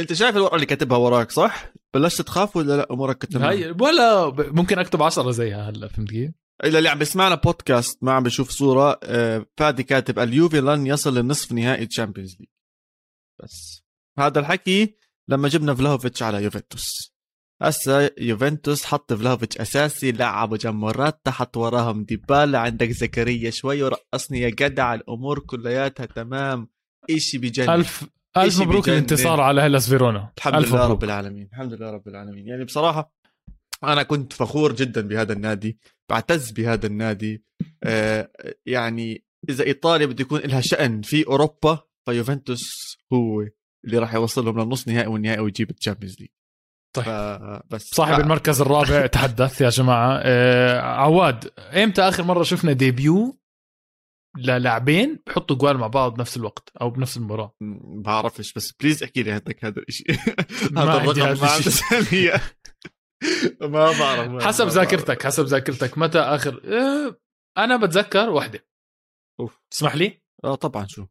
أنت شايف الورقة اللي كاتبها وراك صح؟ بلشت تخاف ولا لا؟ أمورك؟ هاي ولا ممكن أكتب عشرة زيها هلا فهمت كيف؟ الا اللي عم بيسمعنا بودكاست ما عم بيشوف صورة آه، فادي كاتب اليوفي لن يصل لنصف نهائي Champions League بس. هذا الحكي لما جبنا فلاوفيتش على يوفنتوس. هسا يوفنتوس حط فلاوفيتش أساسي لعبوا موراتا تحت وراهم ديبالا عندك زكريا شوي ورقصني يا جدع الأمور كلياتها تمام. اشي بجنن الف ألف مبروك. الانتصار على هيلاس فيرونا الحمد لله. رب العالمين. الحمد لله رب العالمين. يعني بصراحة أنا كنت فخور جدا بهذا النادي بعتز بهذا النادي. آه يعني إذا إيطاليا بده يكون لها شأن في أوروبا فيوفنتوس هو اللي راح يوصلهم للنص نهائي والنهائي ويجيب ال Champions League. طيب. بس صاحب آه، المركز الرابع تحدث يا جماعة. آه عواد إمتى آخر مرة شفنا debut للاعبين بحطوا جوال مع بعض بنفس الوقت أو بنفس المباراة؟ بعرفش بس please احكي لي عندك هذا الشيء هذا الرقم ما عندي ما بعرف حسب ذاكرتك حسب ذاكرتك. متى آخر؟ آه أنا بتذكر وحدة. أوف. تسمح لي؟ آه طبعا شو؟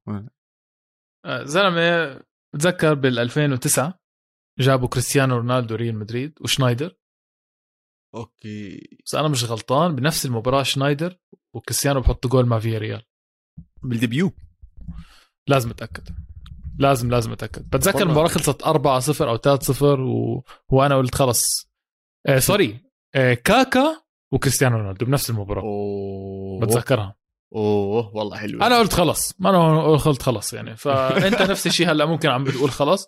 آه زلمة بتذكر بال 2009 جابوا كريستيانو رونالدو ريال مدريد وشنايدر. okay. بس أنا مش غلطان بنفس المباراة شنايدر وكريستيانو بحط جول مع فيا ريال بال debut؟ لازم أتأكد. لازم لازم أتأكد. بتذكر. المباراة خلصت 4 0 أو 3 0 و... وأنا قلت خلص آه sorry. آه كاكا وكريستيانو رونالدو بنفس المباراة. أوه. بتذكرها. أوه والله حلو. أنا قلت خلص ما أنا قلت خلص يعني. فانت نفس الشيء هلأ ممكن عم بتقول خلص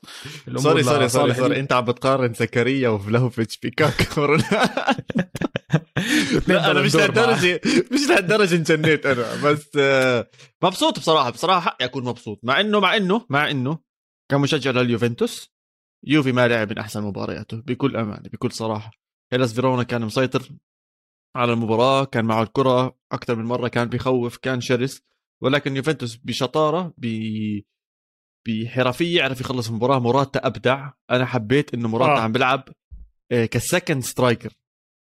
sorry sorry sorry sorry. أنت عم بتقارن زكريا وفلوفيتش بكاكا لا أنا مش. لهالدرجة مش لهالدرجة انجنيت أنا. بس آه، مبسوط بصراحة بصراحة حقي أكون مبسوط. مع إنه مع إنه مع إنه كمشجع لليوفنتوس يوفي ما لعب من أحسن مبارياته بكل أمانة بكل صراحة. هيلاس فيرونا كان مسيطر على المباراة كان معه الكرة أكثر من مرة كان بيخوف كان شرس ولكن يوفنتوس بشطارة ب بحرفية عرف يخلص المباراة. موراتا أبدع. أنا حبيت إنه موراتا آه. عم بيلعب آه، ك second striker.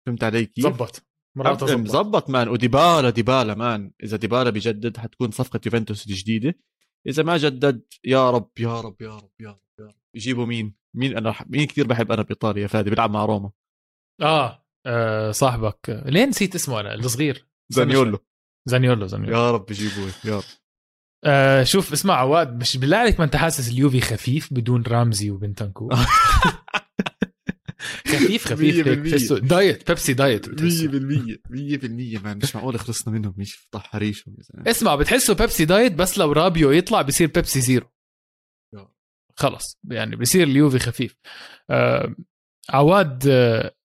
فهمت علي كيف؟ زبط. موراتا زبط. مزبط man. وديبالا ديبالا man. إذا ديبالا بيجدد حتكون صفقة يوفنتوس الجديدة. إذا ما جدد يا رب يا رب يا رب يا رب, يا رب. يجيبوا مين؟ مين أنا مين كثير بحب أنا بإيطاليا فادي بيلعب مع روما. آه, آه صاحبك. آه، ليه نسيت اسمه أنا؟ الصغير. زانيولو. زانيولو زانيولو. يا رب يجيبوه يا رب. آه شوف اسمع عواد مش بالله عليك ما انت حاسس اليوفي خفيف بدون رامزي وبنتنكو خفيف خفيف. بتحسه diet Pepsi diet. 100% بتحسه. 100% man. مش معقول خلصنا منهم مش طحريشهم اسمع بتحسه Pepsi diet بس لو رابيو يطلع بصير Pepsi zero. خلص. يعني بصير اليوفي خفيف. آه عواد آه،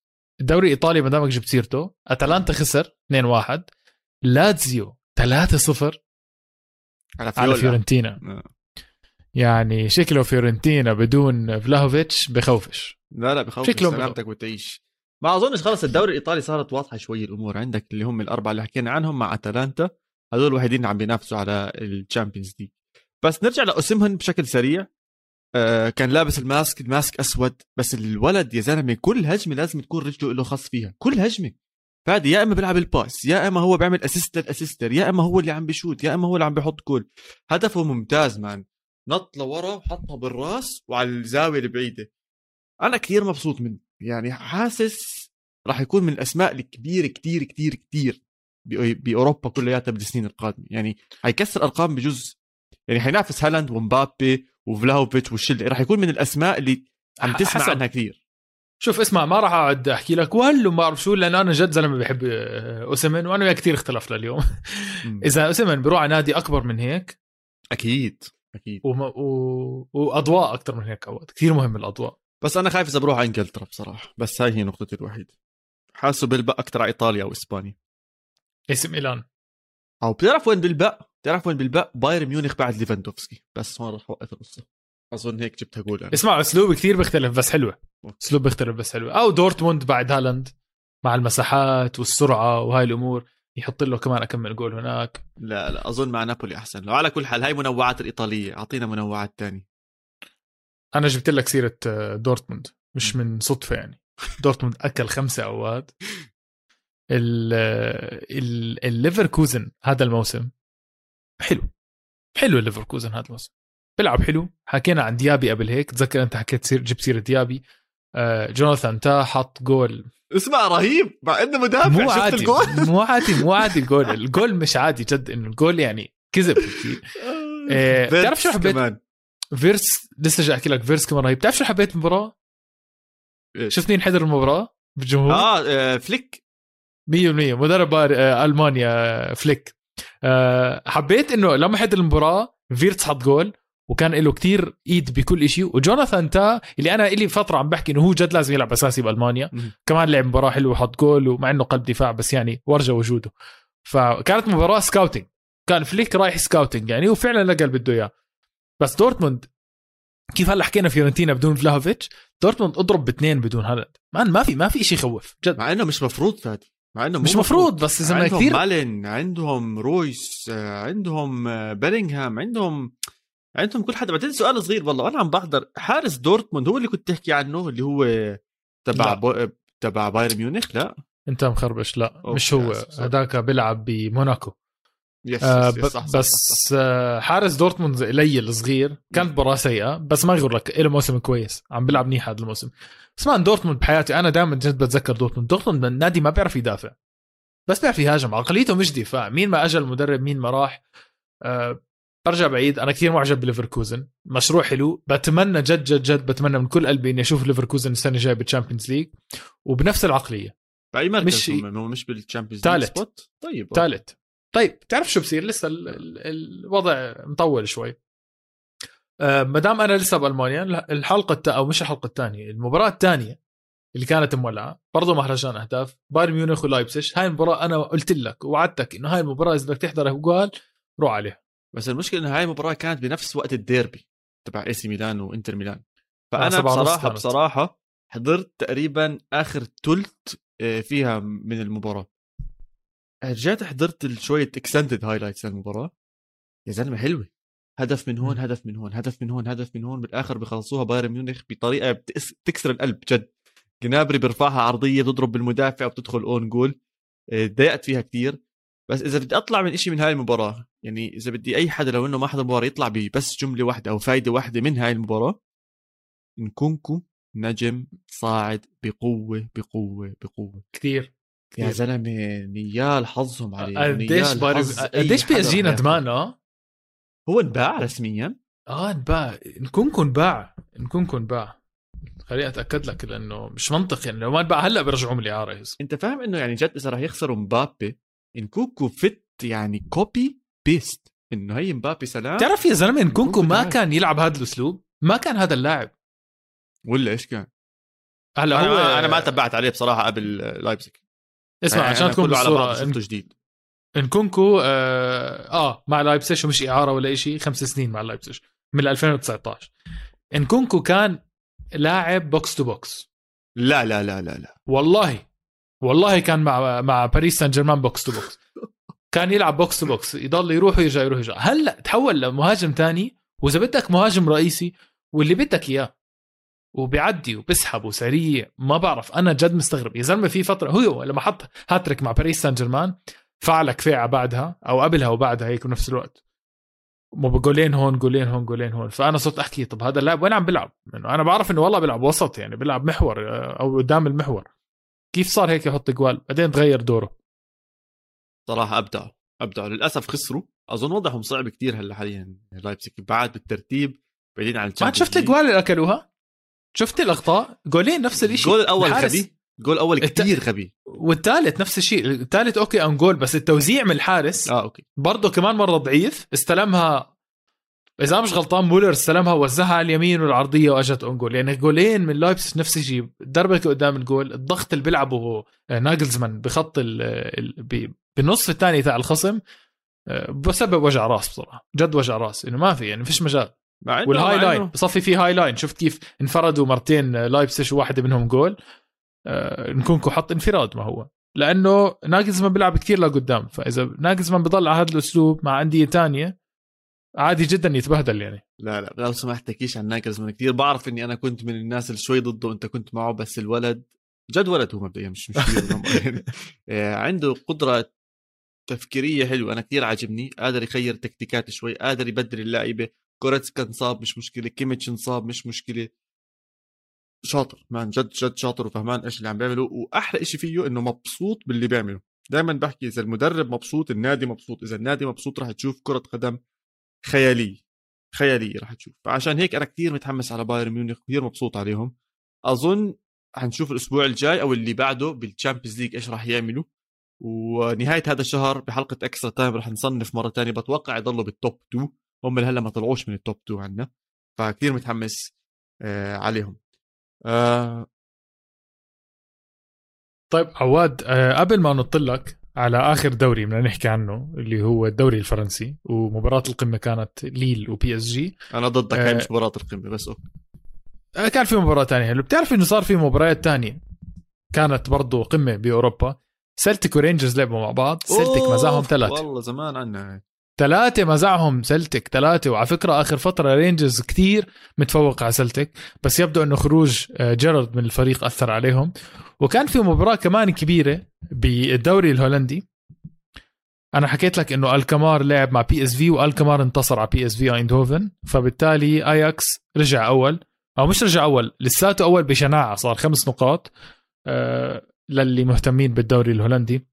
الدوري الايطالي ما دامك جبت سيرته. أتلانتا خسر 2-1 لاتزيو 3-0 على على فيورنتينا. آه. يعني شكله فيورنتينا بدون فلاهوفيتش بخوفش. لا لا بخوف. شكلهم سلامتك وتعيش. ما أظنش خلص الدوري الإيطالي صارت واضحة شوي الأمور عندك اللي هم الأربعة اللي حكينا عنهم مع أتلانتا. هذول الوحيدين اللي عم بينافسوا على ال Champions League بس نرجع لاسمهن بشكل سريع. آه كان لابس ال mask ال mask أسود بس الولد يا زلمة كل هجمة لازم تكون رجله له خص فيها كل هجمة. فادي يا إما بيلعب ال pass يا إما هو بيعمل assist لل assister يا إما هو اللي عم بيشوت يا إما هو اللي عم بيحط جول. هدفه ممتاز مان. نط لورا وحطها بالراس وعلى الزاوية البعيدة. أنا كثير مبسوط منه. يعني حاسس راح يكون من الأسماء الكبيرة كثير كثير كثير بأوروبا كلياتها بالسنين القادمة. يعني حيكسر أرقام بجزء يعني حينافس هالاند ومبابي وفلاوفيتش والشله راح يكون من الأسماء اللي عم تسمع حسب. عنها كثير. شوف اسمع ما راح اقعد أحكي لك. وهلو ما بعرف شو لأن أنا جد زلمة بحب آه، اوسمن وأنا وياه كثير اختلفنا اليوم. إذا اوسمن بيروح على نادي أكبر من هيك؟ أكيد أكيد. وما و... وأضواء أكثر من هيك أوقات. كثير مهم الأضواء. بس أنا خايف إذا بروح على إنجلترا بصراحة. بس هاي هي نقطتي الوحيدة. حاسه بلبق أكثر على إيطاليا أو اسبانيا اسم ميلان. أو بتعرف وين بلبق بتعرف وين بلبق بايرن ميونخ بعد ليفاندوفسكي. بس هون رح أوقف القصة أظن هيك جبتها جول أنا اسمع أسلوب كثير بيختلف بس حلوة. أسلوب بيختلف بس حلوة. أو دورتموند بعد هالاند مع المساحات والسرعة وهاي الأمور. يحط له كمان أكمل جول هناك. لا لا أظن مع نابولي أحسن. لو على كل حال هاي منوعات الإيطالية. أعطينا منوعات تانية. أنا جبت لك سيرة آه، دورتموند. مش من صدفة يعني. دورتموند أكل خمسه ال- ال- الليفركوزن هذا الموسم حلو. حلو الليفركوزن هذا الموسم بيلعب حلو. حكينا عن ديابي قبل هيك. تذكر أنت حكيت سير جبت سيرة ديابي. آه، جوناثان تا حط جول. اسمع رهيب. مع إنه مدافع. مو شفت عادي. الجول؟ مو عادي مو عادي الجول. الجول مش عادي جد. إنه الجول يعني كذب فيرتس بتعرف شو حبيت؟ كمان. فيرس لسه جاي أحكي لك. فيرس كمان رهيب. بتعرف شو حبيت المباراه؟ شفت مين حضر المباراة؟ بالجمهور؟ آه آه، فليك. 100% مدرب آه، ألمانيا آه، فليك. آه، حبيت إنه لما حضر المباراة فيرتس حط جول وكان له كتير إيد بكل شيء وجوناثان تا اللي أنا لي فترة عم بحكي إنه هو جد لازم يلعب أساسي بألمانيا. كمان لعب مباراة حلوة وحط جول ومع إنه قلب دفاع بس يعني ورجى وجوده. فكانت مباراة scouting كان فليك رايح scouting يعني وفعلا لقى اللي بده إياه. بس دورتموند كيف هلا حكينا فيورنتينا بدون فلاهوفيتش دورتموند أضرب باثنين بدون هالاند. مان ما في ما في شيء يخوف جد. مع إنه مش مفروض فادي مع انه مو مش مفروض بس إذا ما عندهم كثير مالن عندهم رويس عندهم بيلينغهام عندهم عندهم كل حدا بعدين سؤال صغير والله أنا عم بحضر حارس دورتموند هو اللي كنت تحكي عنه اللي هو تبع. بو... تبع بايرن ميونخ لا أنت مخربش لا مش هو. هذاك بيلعب بموناكو yes, آه yes, صح صح بس صح صح. آه حارس دورتموند قليل صغير كانت مباراة سيئة بس ما يغر لك له موسم كويس عم بيلعب منيح هذا الموسم بس man دورتموند بحياتي أنا دائما جد بتذكر دورتموند. دورتموند نادي ما بيعرف يدافع. بس بيعرف يهاجم. عقليته مش دفاع. مين ما اجى المدرب مين ما راح. آه برجع بعيد. أنا كثير معجب بليفركوزن. مشروع حلو. بتمنى جد جد جد بتمنى من كل قلبي إني أشوف ليفركوزن السنة الجاية بالتشامبيونز ليج وبنفس العقلية. بأي مركز مش- هو؟ مش بالتشامبيونز تالت. spot طيب ثالث طيب تعرف شو بصير؟ لسه ال ال الوضع مطول شوي. ما دام أنا لسه بألمانيا الحلقة التا أو مش الحلقة الثانية المباراة الثانية اللي كانت مولعة برضه مهرجان أهداف بايرن ميونخ ولايبسش هاي المباراة أنا قلت لك ووعدتك إنه هاي المباراة إذا بدك تحضرها وقال روح عليها. بس المشكلة إنه هاي المباراة كانت بنفس وقت الديربي تبع إي سي ميلان وإنتر ميلان. آه، فانا ونص بصراحة. بصراحة حضرت تقريبا آخر تلت آه، فيها من المباراة. رجعت حضرت شوية extended highlights للمباراة. يا زلمة حلوة. هدف من هون. هدف من هون هدف من هون هدف من هون بالآخر بخلصوها بايرن ميونخ بطريقة بتكسر القلب جد. جنابري بيرفعها عرضية بتضرب بالمدافع وبتدخل own goal. آه، تضايقت فيها كتير. بس إذا بدي أطلع من إشي من هاي المباراة يعني إذا بدي أي حدا لو إنه ما حضر المباراه يطلع ببس جملة واحدة أو فايدة واحدة من هاي المباراة. نكونكو نجم صاعد بقوة بقوة بقوة. كثير يا زلمة نيال حظهم عليه قديش قديش بي إس جي. ندمان آه هو انباع رسميا؟ آه انباع. نكونكو انباع نكونكو انباع خليني أتأكد لك لأنه مش منطق يعني لو ما انباع هلأ بيرجعوا من الإعارة. أنت فاهم إنه يعني جد إذا راح يخسروا مبابي نكوكو فت يعني كوبي بيست إنه هي مبابي سلام. بتعرف يا زلمة نكونكو نكونكو ما. كان يلعب هذا الأسلوب؟ ما كان هذا اللاعب. ولا إيش كان؟ هلا أنا هو ما أنا ما تبعت عليه بصراحة قبل لايبزيج. اسمع يعني عشان تكون كله على بالصورة شفته جديد. نكونكو آه, آه مع لايبسيش ومش إعارة ولا شيء خمس سنين مع لايبسيش من 2019 نكونكو كان لاعب box to box لا لا لا لا لا. والله والله كان مع مع باريس سان جيرمان box to box كان يلعب box to box يضل يروح ويرجع يروح ويرجع. هلأ تحول لمهاجم تاني وإذا بدك مهاجم رئيسي واللي بدك إياه وبيعدي وبسحب وسريع ما بعرف أنا جد مستغرب. يا زلمة في فترة هو لما حط هاتريك مع باريس سان جيرمان فعل كفاعه بعدها أو قبلها وبعدها هيك بنفس الوقت مو بجولين هون جولين هون جولين هون فأنا صرت أحكي طب هذا اللاعب وين عم بيلعب؟ يعني أنا بعرف إنه والله بيلعب وسط يعني بيلعب محور أو قدام المحور كيف صار هيك يحط جوال بعدين تغير دوره صراحة ابدعوا ابدعوا للأسف خسروا أظن وضعهم صعب كتير هلا حاليا لايبزيج بعد بالترتيب بعيدين عن ما شفت. الجوال اللي اكلوها؟ شفت الأخطاء؟ جولين نفس الشيء الجول الأول الحارس. غبي الجول الأول الت- كتير غبي. والثالث نفس الشيء. الثالث okay own goal بس التوزيع من الحارس آه okay. برضه كمان مرة ضعيف. استلمها إذا مش غلطان مولر استلمها وزعها على اليمين والعرضية وأجت own goal. يعني جولين من لايبس نفس الشيء. ضربه قدام الجول الضغط اللي بيلعبه ناجلزمان بخط ال ال ب- بالنصف الثاني تاع الخصم آه، بسبب وجع راس بصراحة. جد وجع راس. إنه ما في يعني فيش مجال. وال high line بصفي في high line. شفت كيف انفردوا مرتين لايبسش وواحدة منهم جول. آه، نكونكو حط انفراد ما هو. لأنه ناجلزمان بيلعب كثير لقدام فإذا ناجلزمان بضل على هذا الأسلوب مع أندية تانية عادي جدا يتبهدل يعني. لا لا لو سمحت تحكيش عن ناجلزمان كثير بعرف إني أنا كنت من الناس اللي شوي ضده أنت كنت معه بس الولد جد ولد هو مبدئيا مش مش كبير. آه، عنده قدرة تفكيرية حلوة. أنا كثير عاجبني. قادر يغير تكتيكات شوي قادر يبدل اللعيبة. كوريتسكا انصاب مش مشكلة. كيميتش انصاب مش مشكلة. شاطر man جد جد شاطر وفهمان إيش اللي عم بيعمله. واحلى شيء فيه إنه مبسوط باللي بيعمله. دائما بحكي إذا المدرب مبسوط النادي مبسوط إذا النادي مبسوط راح تشوف كرة قدم خيالية خيالية راح تشوف. فعشان هيك أنا كثير متحمس على بايرن ميونخ كثير مبسوط عليهم. أظن حنشوف الأسبوع الجاي أو اللي بعده بال Champions League إيش راح يعملوا. ونهاية هذا الشهر بحلقة extra time راح نصنف مرة ثانية بتوقع يضلوا بال top 2 هم لهلأ ما طلعوش من ال top 2 عندنا فكثير متحمس آه عليهم. آه. طيب عواد آه قبل ما نطلق على آخر دوري بدنا نحكي عنه اللي هو الدوري الفرنسي ومباراة القمة كانت ليل و PSG أنا ضدك هاي مش مباراة القمة بس أوكي. آه كان في مباراة ثانية هلا بتعرف إنه صار في مباريات ثانية كانت برضه قمة بأوروبا. سلتيك ورينجرز لعبوا مع بعض. سلتيك مزعهم ثلاث والله زمان عنا هاي. ثلاثة مزعهم سلتك ثلاثة. وعلى فكرة آخر فترة رينجرز كتير متفوق على سلتك بس يبدو أنه خروج آه، جيرارد من الفريق أثر عليهم. وكان في مباراة كمان كبيرة بالدوري الهولندي. أنا حكيت لك أنه الكمار لعب مع PSV والكمار انتصر على PSV ايندهوفن فبالتالي اياكس رجع أول. أو مش رجع أول لساته أول بشناعة صار خمس نقاط آه للي مهتمين بالدوري الهولندي.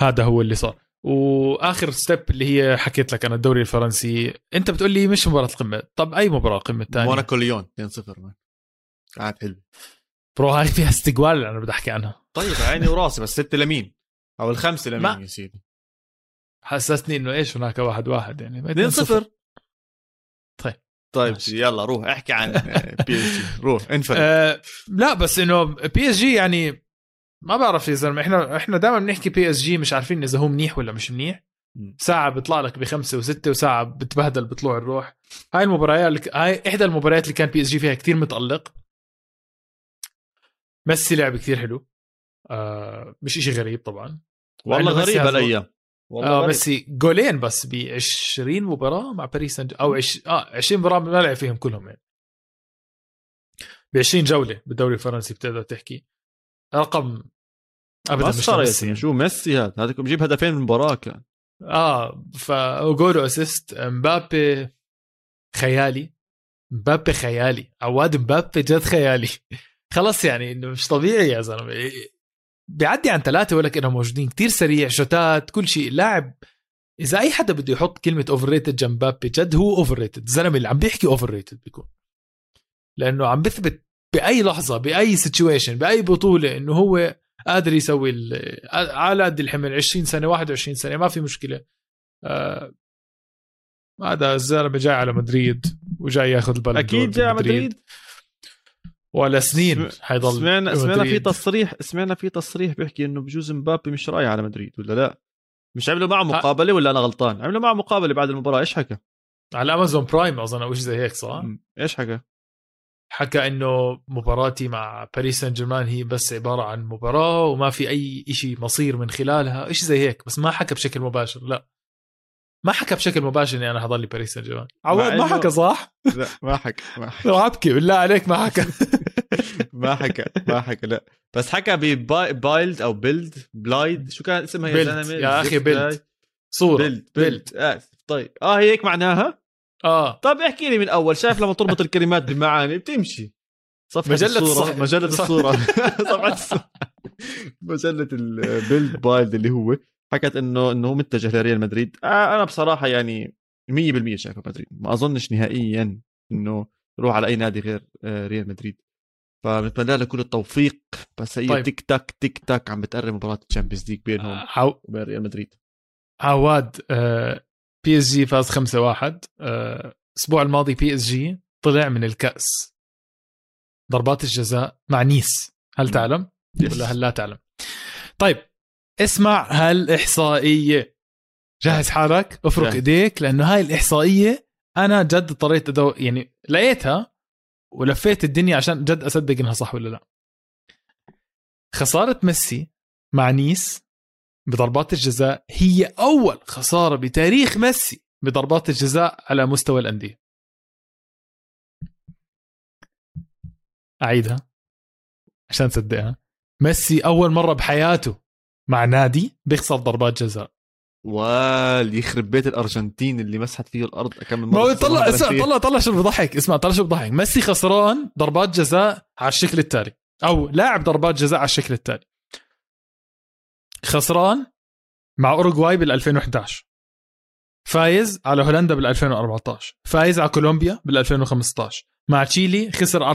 هذا هو اللي صار. وآخر step اللي هي حكيت لك أنا الدوري الفرنسي. أنت بتقول لي مش مباراة القمه طب أي مباراة قمة ثانية موناكو ليون 2-0 قاعد حلو. bro هاي فيها استقبال اللي أنا بدي أحكي عنها. طيب عيني وراسي بس ستة لمين؟ أو الخمسة لمين ما. يا سيدي؟ حسسني إنه إيش هناك واحد واحد يعني. 2-0 طيب. طيب ماشي. يلا روح احكي عن PSG روح انفرد. آه لا بس إنه PSG يعني ما بعرف يا زلمة إحنا إحنا دائما بنحكي PSG مش عارفين إذا هو منيح ولا مش منيح. ساعة بيطلع لك بخمسة وستة وساعة بتبهدل بطلوع الروح. هاي المباريات هاي إحدى المباريات اللي كان PSG فيها كتير متألق. ميسي لعب كثير حلو. آه مش إشي غريب طبعا. والله غريب هالايام. والله آه ميسي جولين بس ب 20 مباراة مع باريس سان أو عش... آه 20 مباراة ما لعب فيهم كلهم يعني. ب 20 جولة بالدوري الفرنسي بتقدر تحكي. رقم ابدا مش ميسي. شو ميسي هذا؟ هذا بجيب هدفين من المباراه كان. آه ف goal assist مبابي خيالي. مبابي خيالي. عواد مبابي جد خيالي. خلص يعني إنه مش طبيعي يا زلمة. بيعدي عن ثلاثة ولا كانهم موجودين. كتير سريع. شوتات كل شيء. لاعب. إذا أي حدا بده يحط كلمة overrated جنب مبابي جد هو overrated الزلمه اللي عم بيحكي overrated بيكون. لأنه عم بثبت بأي لحظة بأي situation بأي بطولة إنه هو قادر يسوي على قد الحمل. 20 سنة 21 سنة ما في مشكلة. آه هذا الزلمة جاي على مدريد وجاي ياخذ البلد أكيد جاي على مدريد. ولا سنين حيضل سمعنا سمعنا في تصريح سمعنا في تصريح بيحكي إنه بجوز مبابي مش رايح على مدريد ولا لا؟ مش عملوا معه مقابلة ولا أنا غلطان؟ عملوا معه مقابلة بعد المباراة إيش حكى؟ على أمازون برايم أظن أو شيء زي هيك صح؟ إيش حكى؟ حكى إنه مباراتي مع باريس سان جيرمان هي بس عبارة عن مباراة وما في أي شيء مصير من خلالها شيء زي هيك بس ما حكى بشكل مباشر لا. ما حكى بشكل مباشر إني أنا حضل لي باريس سان جيرمان عواد ما حكى صح؟ لا ما حكى ما حكى. احكي بالله عليك ما حكى. ما حكى ما حكى لا. بس حكى ببايلد أو بيلد بلايد شو كان اسمها يا زلمة؟ يا أخي بيلد صورة بيلد بيلد اسف طيب. آه هيك معناها؟ آه. طب احكي لي من أول شايف لما تربط الكلمات بمعاني بتمشي. صفحة مجلة الصورة مجلة الصورة. صفحة الصورة مجلة البيلد بايلد اللي هو حكت إنه إنه هو متجه لريال مدريد. آه أنا بصراحة يعني 100% شايفه مدريد ما أظنش نهائيا إنه يروح على أي نادي غير آه، ريال مدريد. فبنتمنى له كل التوفيق. بس هي طيب. tick tock tick tock عم بتقرب مباراة ال Champions League بينهم آه وبين ريال مدريد. عواد آه PSG فاز 5-1 آه، الأسبوع الماضي PSG طلع من الكأس. ضربات الجزاء مع نيس. هل تعلم؟ ولا هل لا تعلم؟ طيب اسمع هالإحصائية. جهز حالك افرك إيديك لأنه هاي الإحصائية أنا جد اضطريت أدو... يعني لقيتها ولفيت الدنيا عشان جد أصدق إنها صح ولا لا. خسارة ميسي مع نيس بضربات الجزاء هي أول خسارة بتاريخ ميسي بضربات الجزاء على مستوى الأندية. أعيدها عشان تصدقها. ميسي أول مرة بحياته مع نادي بيخسر ضربات جزاء. وال يخرب بيت الأرجنتين اللي مسحت فيه الأرض. كم ما مره طلع اسمع طلع طلع شو بضحك اسمع طلع شو بضحك. ميسي خسران ضربات جزاء على الشكل التالي أو لاعب ضربات جزاء على الشكل التالي. خسران مع أوروغواي بال 2011 فايز على هولندا بال 2014 فايز على كولومبيا بال 2015 مع تشيلي خسر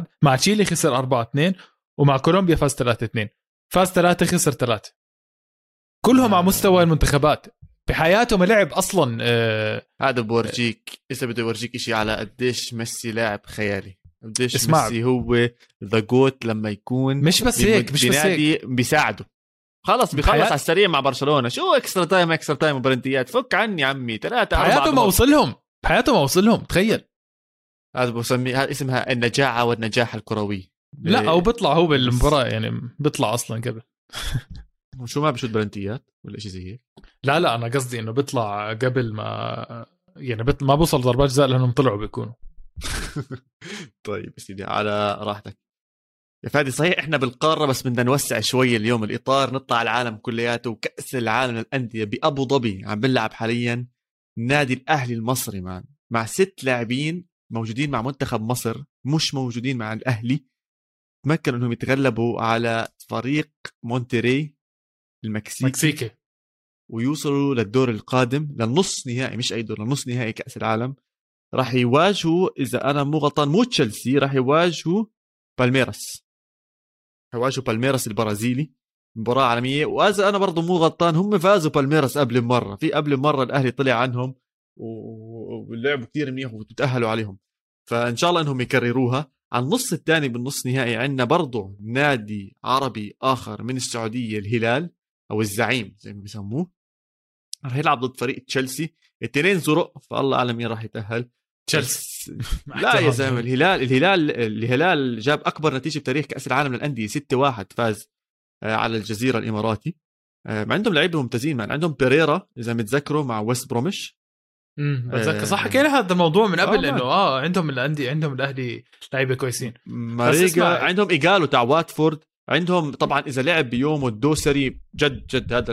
4-1 مع تشيلي خسر 4-2 ومع كولومبيا فاز 3-2 فاز 3 خسر 3 كلهم على مستوى المنتخبات. بحياته ما لعب أصلا آه هذا بورجيك. اذا بده يورجيك شيء على قديش ميسي لاعب خيالي. قديش اسمع. ميسي هو the GOAT لما يكون مش بس هيك مش بس هيك. بيساعده. خلص بيخلص على السريع مع برشلونة. شو extra time extra time وبرنتيات. فك عني عمي. ثلاثة بحياته ما أربعة وصلهم. بحياته ما وصلهم تخيل. هذا بسمي هذا اسمها النجاعة والنجاح الكروي. لا أو بيطلع هو بالمباراة يعني بيطلع أصلا قبل شو ما بشوت برنتيات ولا شيء زي هيك؟ لا لا أنا قصدي إنه بيطلع قبل ما يعني بت... ما بوصل ضربات جزاء لأنهم طلعوا بيكونوا. طيب سيدي على راحتك. يا فادي صحيح إحنا بالقارة بس بدنا نوسع شوي اليوم الإطار نطلع العالم كلياته وكأس العالم للأندية بأبو ظبي عم بنلعب حاليا. نادي الأهلي المصري مان مع ست لاعبين موجودين مع منتخب مصر مش موجودين مع الأهلي. تمكنوا إنهم يتغلبوا على فريق مونتري المكسيكي مكسيكي. ويوصلوا للدور القادم للنص نهائي مش أي دور للنص نهائي كأس العالم. راح يواجهوا إذا أنا مو غلطان مو تشيلسي راح يواجهوا بالميراس. يواجهوا بالميراس البرازيلي مباراة عالمية وإذا أنا برضو مو غلطان هم فازوا بالميراس قبل مرة في قبل مرة الأهلي طلع عنهم ولعبوا كثير منيح وتأهلوا عليهم. فإن شاء الله إنهم يكرروها. على النص الثاني بالنص نهائي عندنا برضو نادي عربي آخر من السعودية الهلال أو الزعيم زي ما بيسموه. راح يلعب ضد فريق تشيلسي. الاثنين زرق فالله أعلم مين راح يتأهل. تشيلسي. لا يا زلمة الهلال الهلال الهلال جاب أكبر نتيجة بتاريخ كأس العالم للأندية 6-1 فاز آه، على الجزيرة الإماراتي. آه، عندهم لعيبة ممتازين مان عندهم بيريرا إذا متذكروا مع ويست بروميش. امم بتذكر آه، صح حكينا هذا الموضوع من قبل آه، إنه آه عندهم الانديه عندهم الأهلي لعيبة كويسين. ماريجا عندهم إيجالو تاع واتفورد عندهم طبعا إذا لعب بيوم الدوسري جد جد هذا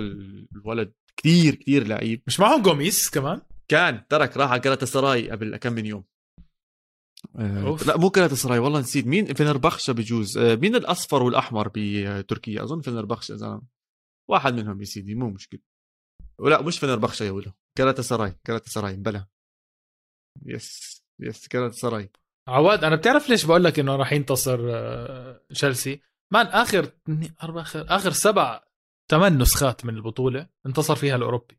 الولد كثير كثير لعيب. مش معهم جوميس كمان؟ كان ترك راح على جلاتا سراي قبل كم من يوم. آه أوف. لا مو جلاتا سراي والله نسيت. مين؟ فينربخشة بجوز. آه مين الأصفر والأحمر بتركيا؟ أظن فينربخشة اذا واحد منهم يا سيدي مو مشكلة. ولا مش فينربخشة يا ولو جلاتا سراي جلاتا سراي بلا. yes yes جلاتا سراي عواد أنا بتعرف ليش بقول لك إنه راح ينتصر آه، تشيلسي مان آخر أربع آخر آخر سبع ثمان نسخات من البطولة انتصر فيها الأوروبي.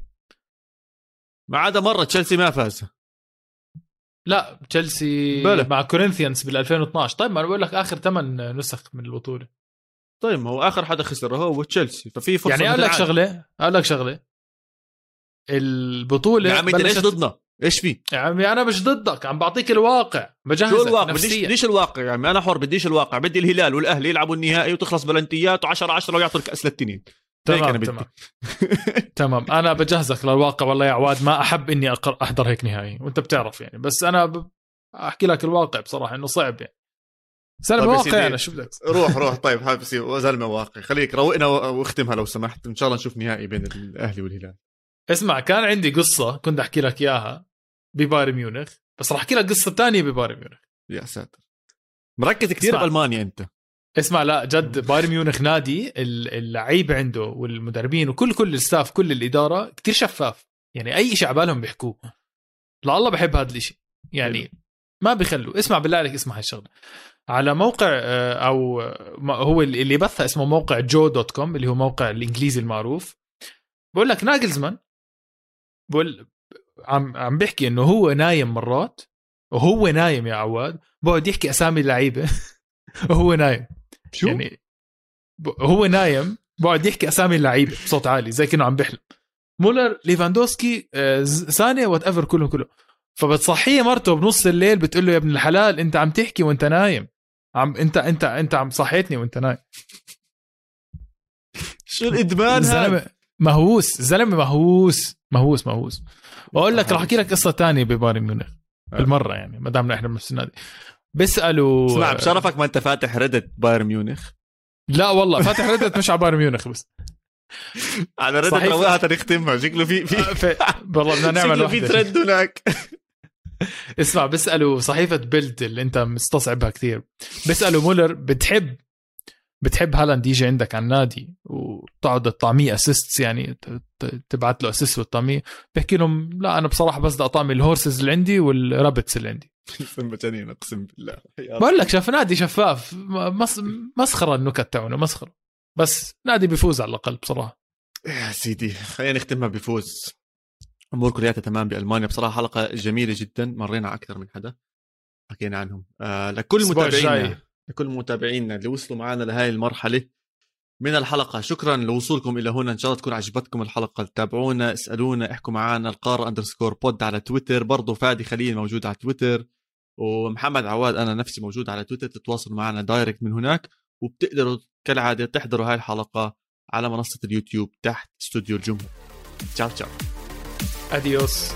ما عدا مرة تشيلسي ما فاز. لا تشيلسي. مع كورنثيانز بال 2012 طيب ما أنا بقول لك آخر ثمان نسخ من البطولة. طيب ما هو آخر حدا خسر هو تشيلسي ففي فرصة يعني أقول لك شغلة؟ أقول لك شغلة. البطولة يا عمي أنت ليش ضدنا؟ إيش في؟ يا عمي أنا مش ضدك عم بعطيك الواقع بجهزك شو الواقع؟ بديش بديش الواقع يا عمي أنا حر بديش الواقع. بدي الهلال والأهلي يلعبوا النهائي وتخلص بلنتيات و10 10 ويعطوا الكأس للتنين. تمام. تمام. تمام. أنا بجهزك للواقع والله يا عواد ما أحب إني أقر- أحضر هيك نهائي. وأنت بتعرف يعني. بس أنا ب... أحكي لك الواقع بصراحة إنه صعب يعني. بس أنا طيب بواقع. أنا شو بدك؟ روح روح. طيب حابسي زلمه واقعي. خليك روقنا واختمها لو سمحت. إن شاء الله نشوف نهائي بين الأهلي والهلال. اسمع كان عندي قصة كنت أحكي لك إياها ببايرن ميونخ بس راح أحكي لك قصة تانية ببايرن ميونخ. يا ساتر. مركز كثير. بألمانيا أنت. اسمع لا جد بايرن ميونخ نادي ال- اللعيبة عنده والمدربين وكل كل ال staff كل الإدارة كتير شفاف. يعني أي شيء عبالهم بيحكوه. لا الله بحب هذا الشيء يعني ما بيخلوا اسمع بالله عليك اسمع هاي الشغله على موقع آه، أو هو اللي اللي بثها اسمه موقع Goal dot com اللي هو موقع الإنجليزي المعروف. بقول لك ناجلزمان بقول عم عم بيحكي إنه هو نايم مرات وهو نايم يا عواد. بقعد يحكي أسامي اللعيبة. وهو نايم. شو؟ يعني هو نايم بقعد يحكي أسامي اللعيبه بصوت عالي زي كأنه عم بيحلم. مولر ليفاندوسكي ساني whatever كلهم كلهم. فبتصحيه مرته بنص الليل بتقول له يا ابن الحلال أنت عم تحكي وأنت نايم. عم انت انت أنت عم صحيتني وأنت نايم. شو الإدمان هذا مهووس الزلمه مهووس مهووس مهووس. وأقول لك راح أحكي لك قصة تانية ببايرن ميونخ بالمرة يعني ما دامنا إحنا بنفس النادي. بيسألوا اسمع بشرفك ما انت فاتح ردت بايرن ميونخ لا والله فاتح ردت مش على بايرن ميونخ بس. على ردت صحيح. رواها تنختمها شكله في في في- والله بدنا نعمل شكله في ترند هناك. اسمع بيسألوا صحيفة بيلد اللي انت مستصعبها كثير. بيسألوا مولر بتحب بتحب هالاند يجي عندك على النادي وتقعد تطعميه assists يعني تبعت له assist وتطعميه بحكي لهم لا أنا بصراحة بس بدي اطعمي ال horses اللي عندي وال rabbits اللي عندي. جنين اقسم بالله. بقول لك شاف نادي شفاف مس مسخرة النكت تاعونه مسخرة. بس نادي بيفوز على الأقل بصراحة. يا سيدي خلينا نختمها بفوز أمور كلياتها تمام بألمانيا. بصراحة حلقة جميلة جدا مرينا على أكثر من حدا. حكينا عنهم. آه لكل متابعينا. لكل متابعينا اللي وصلوا معنا لهي المرحلة من الحلقة. شكرا لوصولكم إلى هنا. إن شاء الله تكون عجبتكم الحلقة. تابعونا اسألونا احكوا معنا القارة underscore pod على تويتر. برضو فادي خليل موجود على تويتر. ومحمد عواد أنا نفسي موجود على تويتر. تتواصلوا معنا direct من هناك. وبتقدروا كالعادة تحضروا هاي الحلقة على منصة اليوتيوب تحت استوديو الجمهور. تشاو تشاو. اديوس